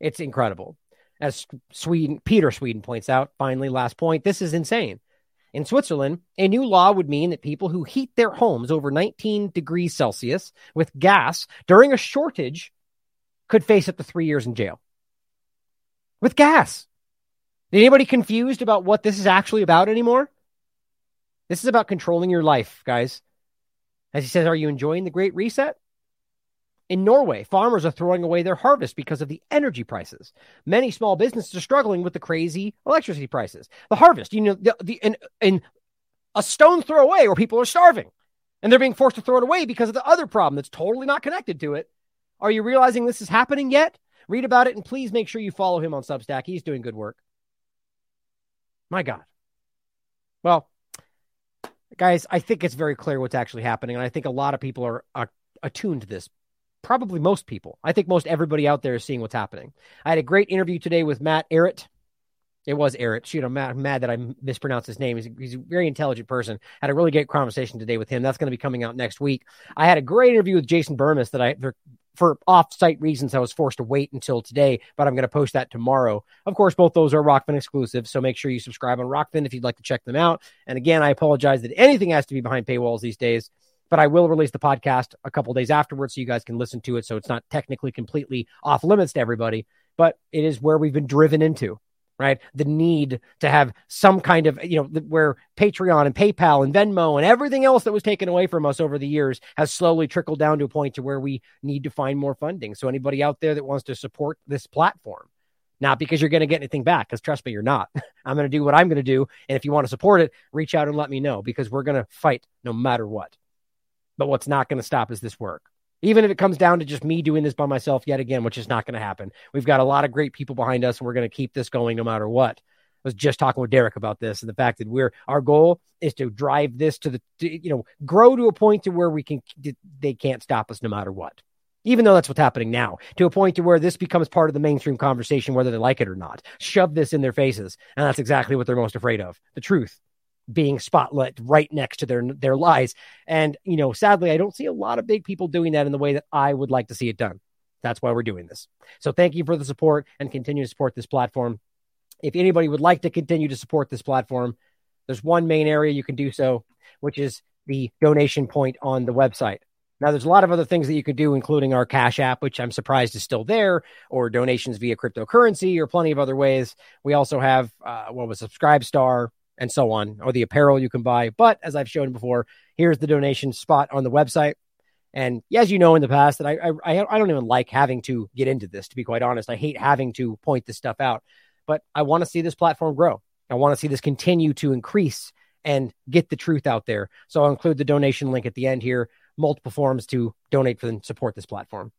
It's incredible. As Sweden, Peter Sweden points out, finally, last point, this is insane. In Switzerland, a new law would mean that people who heat their homes over 19 degrees Celsius with gas during a shortage could face up to three years in jail. With gas. Anybody confused about what this is actually about anymore? This is about controlling your life, guys. As he says, are you enjoying the great reset? In Norway, farmers are throwing away their harvest because of the energy prices. Many small businesses are struggling with the crazy electricity prices. The harvest, you know, the, the in a stone throw away where people are starving. and they're being forced to throw it away because of the other problem that's totally not connected to it. Are you realizing this is happening yet? Read about it and please make sure you follow him on Substack. He's doing good work. My God. Well, guys, I think it's very clear what's actually happening. And I think a lot of people are, are attuned to this. Probably most people. I think most everybody out there is seeing what's happening. I had a great interview today with Matt Ehret. It was Ehret. Shoot, I'm mad, I'm mad that I mispronounced his name. He's a, he's a, very intelligent person. Had a really great conversation today with him. That's going to be coming out next week. I had a great interview with Jason Bermas that I for off-site reasons, I was forced to wait until today, but I'm going to post that tomorrow. Of course, both those are Rokfin exclusive, so make sure you subscribe on Rokfin if you'd like to check them out. And again, I apologize that anything has to be behind paywalls these days, but I will release the podcast a couple days afterwards so you guys can listen to it. So it's not technically completely off limits to everybody, but it is where we've been driven into right? The need to have some kind of, you know, where Patreon and PayPal and Venmo and everything else that was taken away from us over the years has slowly trickled down to a point to where we need to find more funding. So anybody out there that wants to support this platform, not because you're going to get anything back, because trust me, you're not. I'm going to do what I'm going to do. And if you want to support it, reach out and let me know because we're going to fight no matter what. But what's not going to stop is this work even if it comes down to just me doing this by myself yet again, which is not going to happen. We've got a lot of great people behind us, and we're going to keep this going no matter what. I was just talking with Derek about this and the fact that we're our goal is to drive this to the to, you know grow to a point to where we can they can't stop us no matter what. Even though that's what's happening now, to a point to where this becomes part of the mainstream conversation, whether they like it or not. Shove this in their faces, and that's exactly what they're most afraid of: the truth being spotlight right next to their their lies. And you know, sadly, I don't see a lot of big people doing that in the way that I would like to see it done. That's why we're doing this. So thank you for the support and continue to support this platform. If anybody would like to continue to support this platform, there's one main area you can do so, which is the donation point on the website. Now, there's a lot of other things that you could do, including our Cash App, which I'm surprised is still there, or donations via cryptocurrency, or plenty of other ways. We also have uh, what was Subscribestar, and so on, or the apparel you can buy. But as I've shown before, here's the donation spot on the website. And as you know in the past, that I, I I don't even like having to get into this. To be quite honest, I hate having to point this stuff out. But I want to see this platform grow. I want to see this continue to increase and get the truth out there. So I'll include the donation link at the end here. Multiple forms to donate for and support this platform.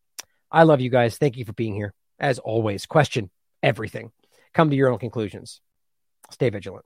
I love you guys. Thank you for being here. As always, question everything. Come to your own conclusions. Stay vigilant.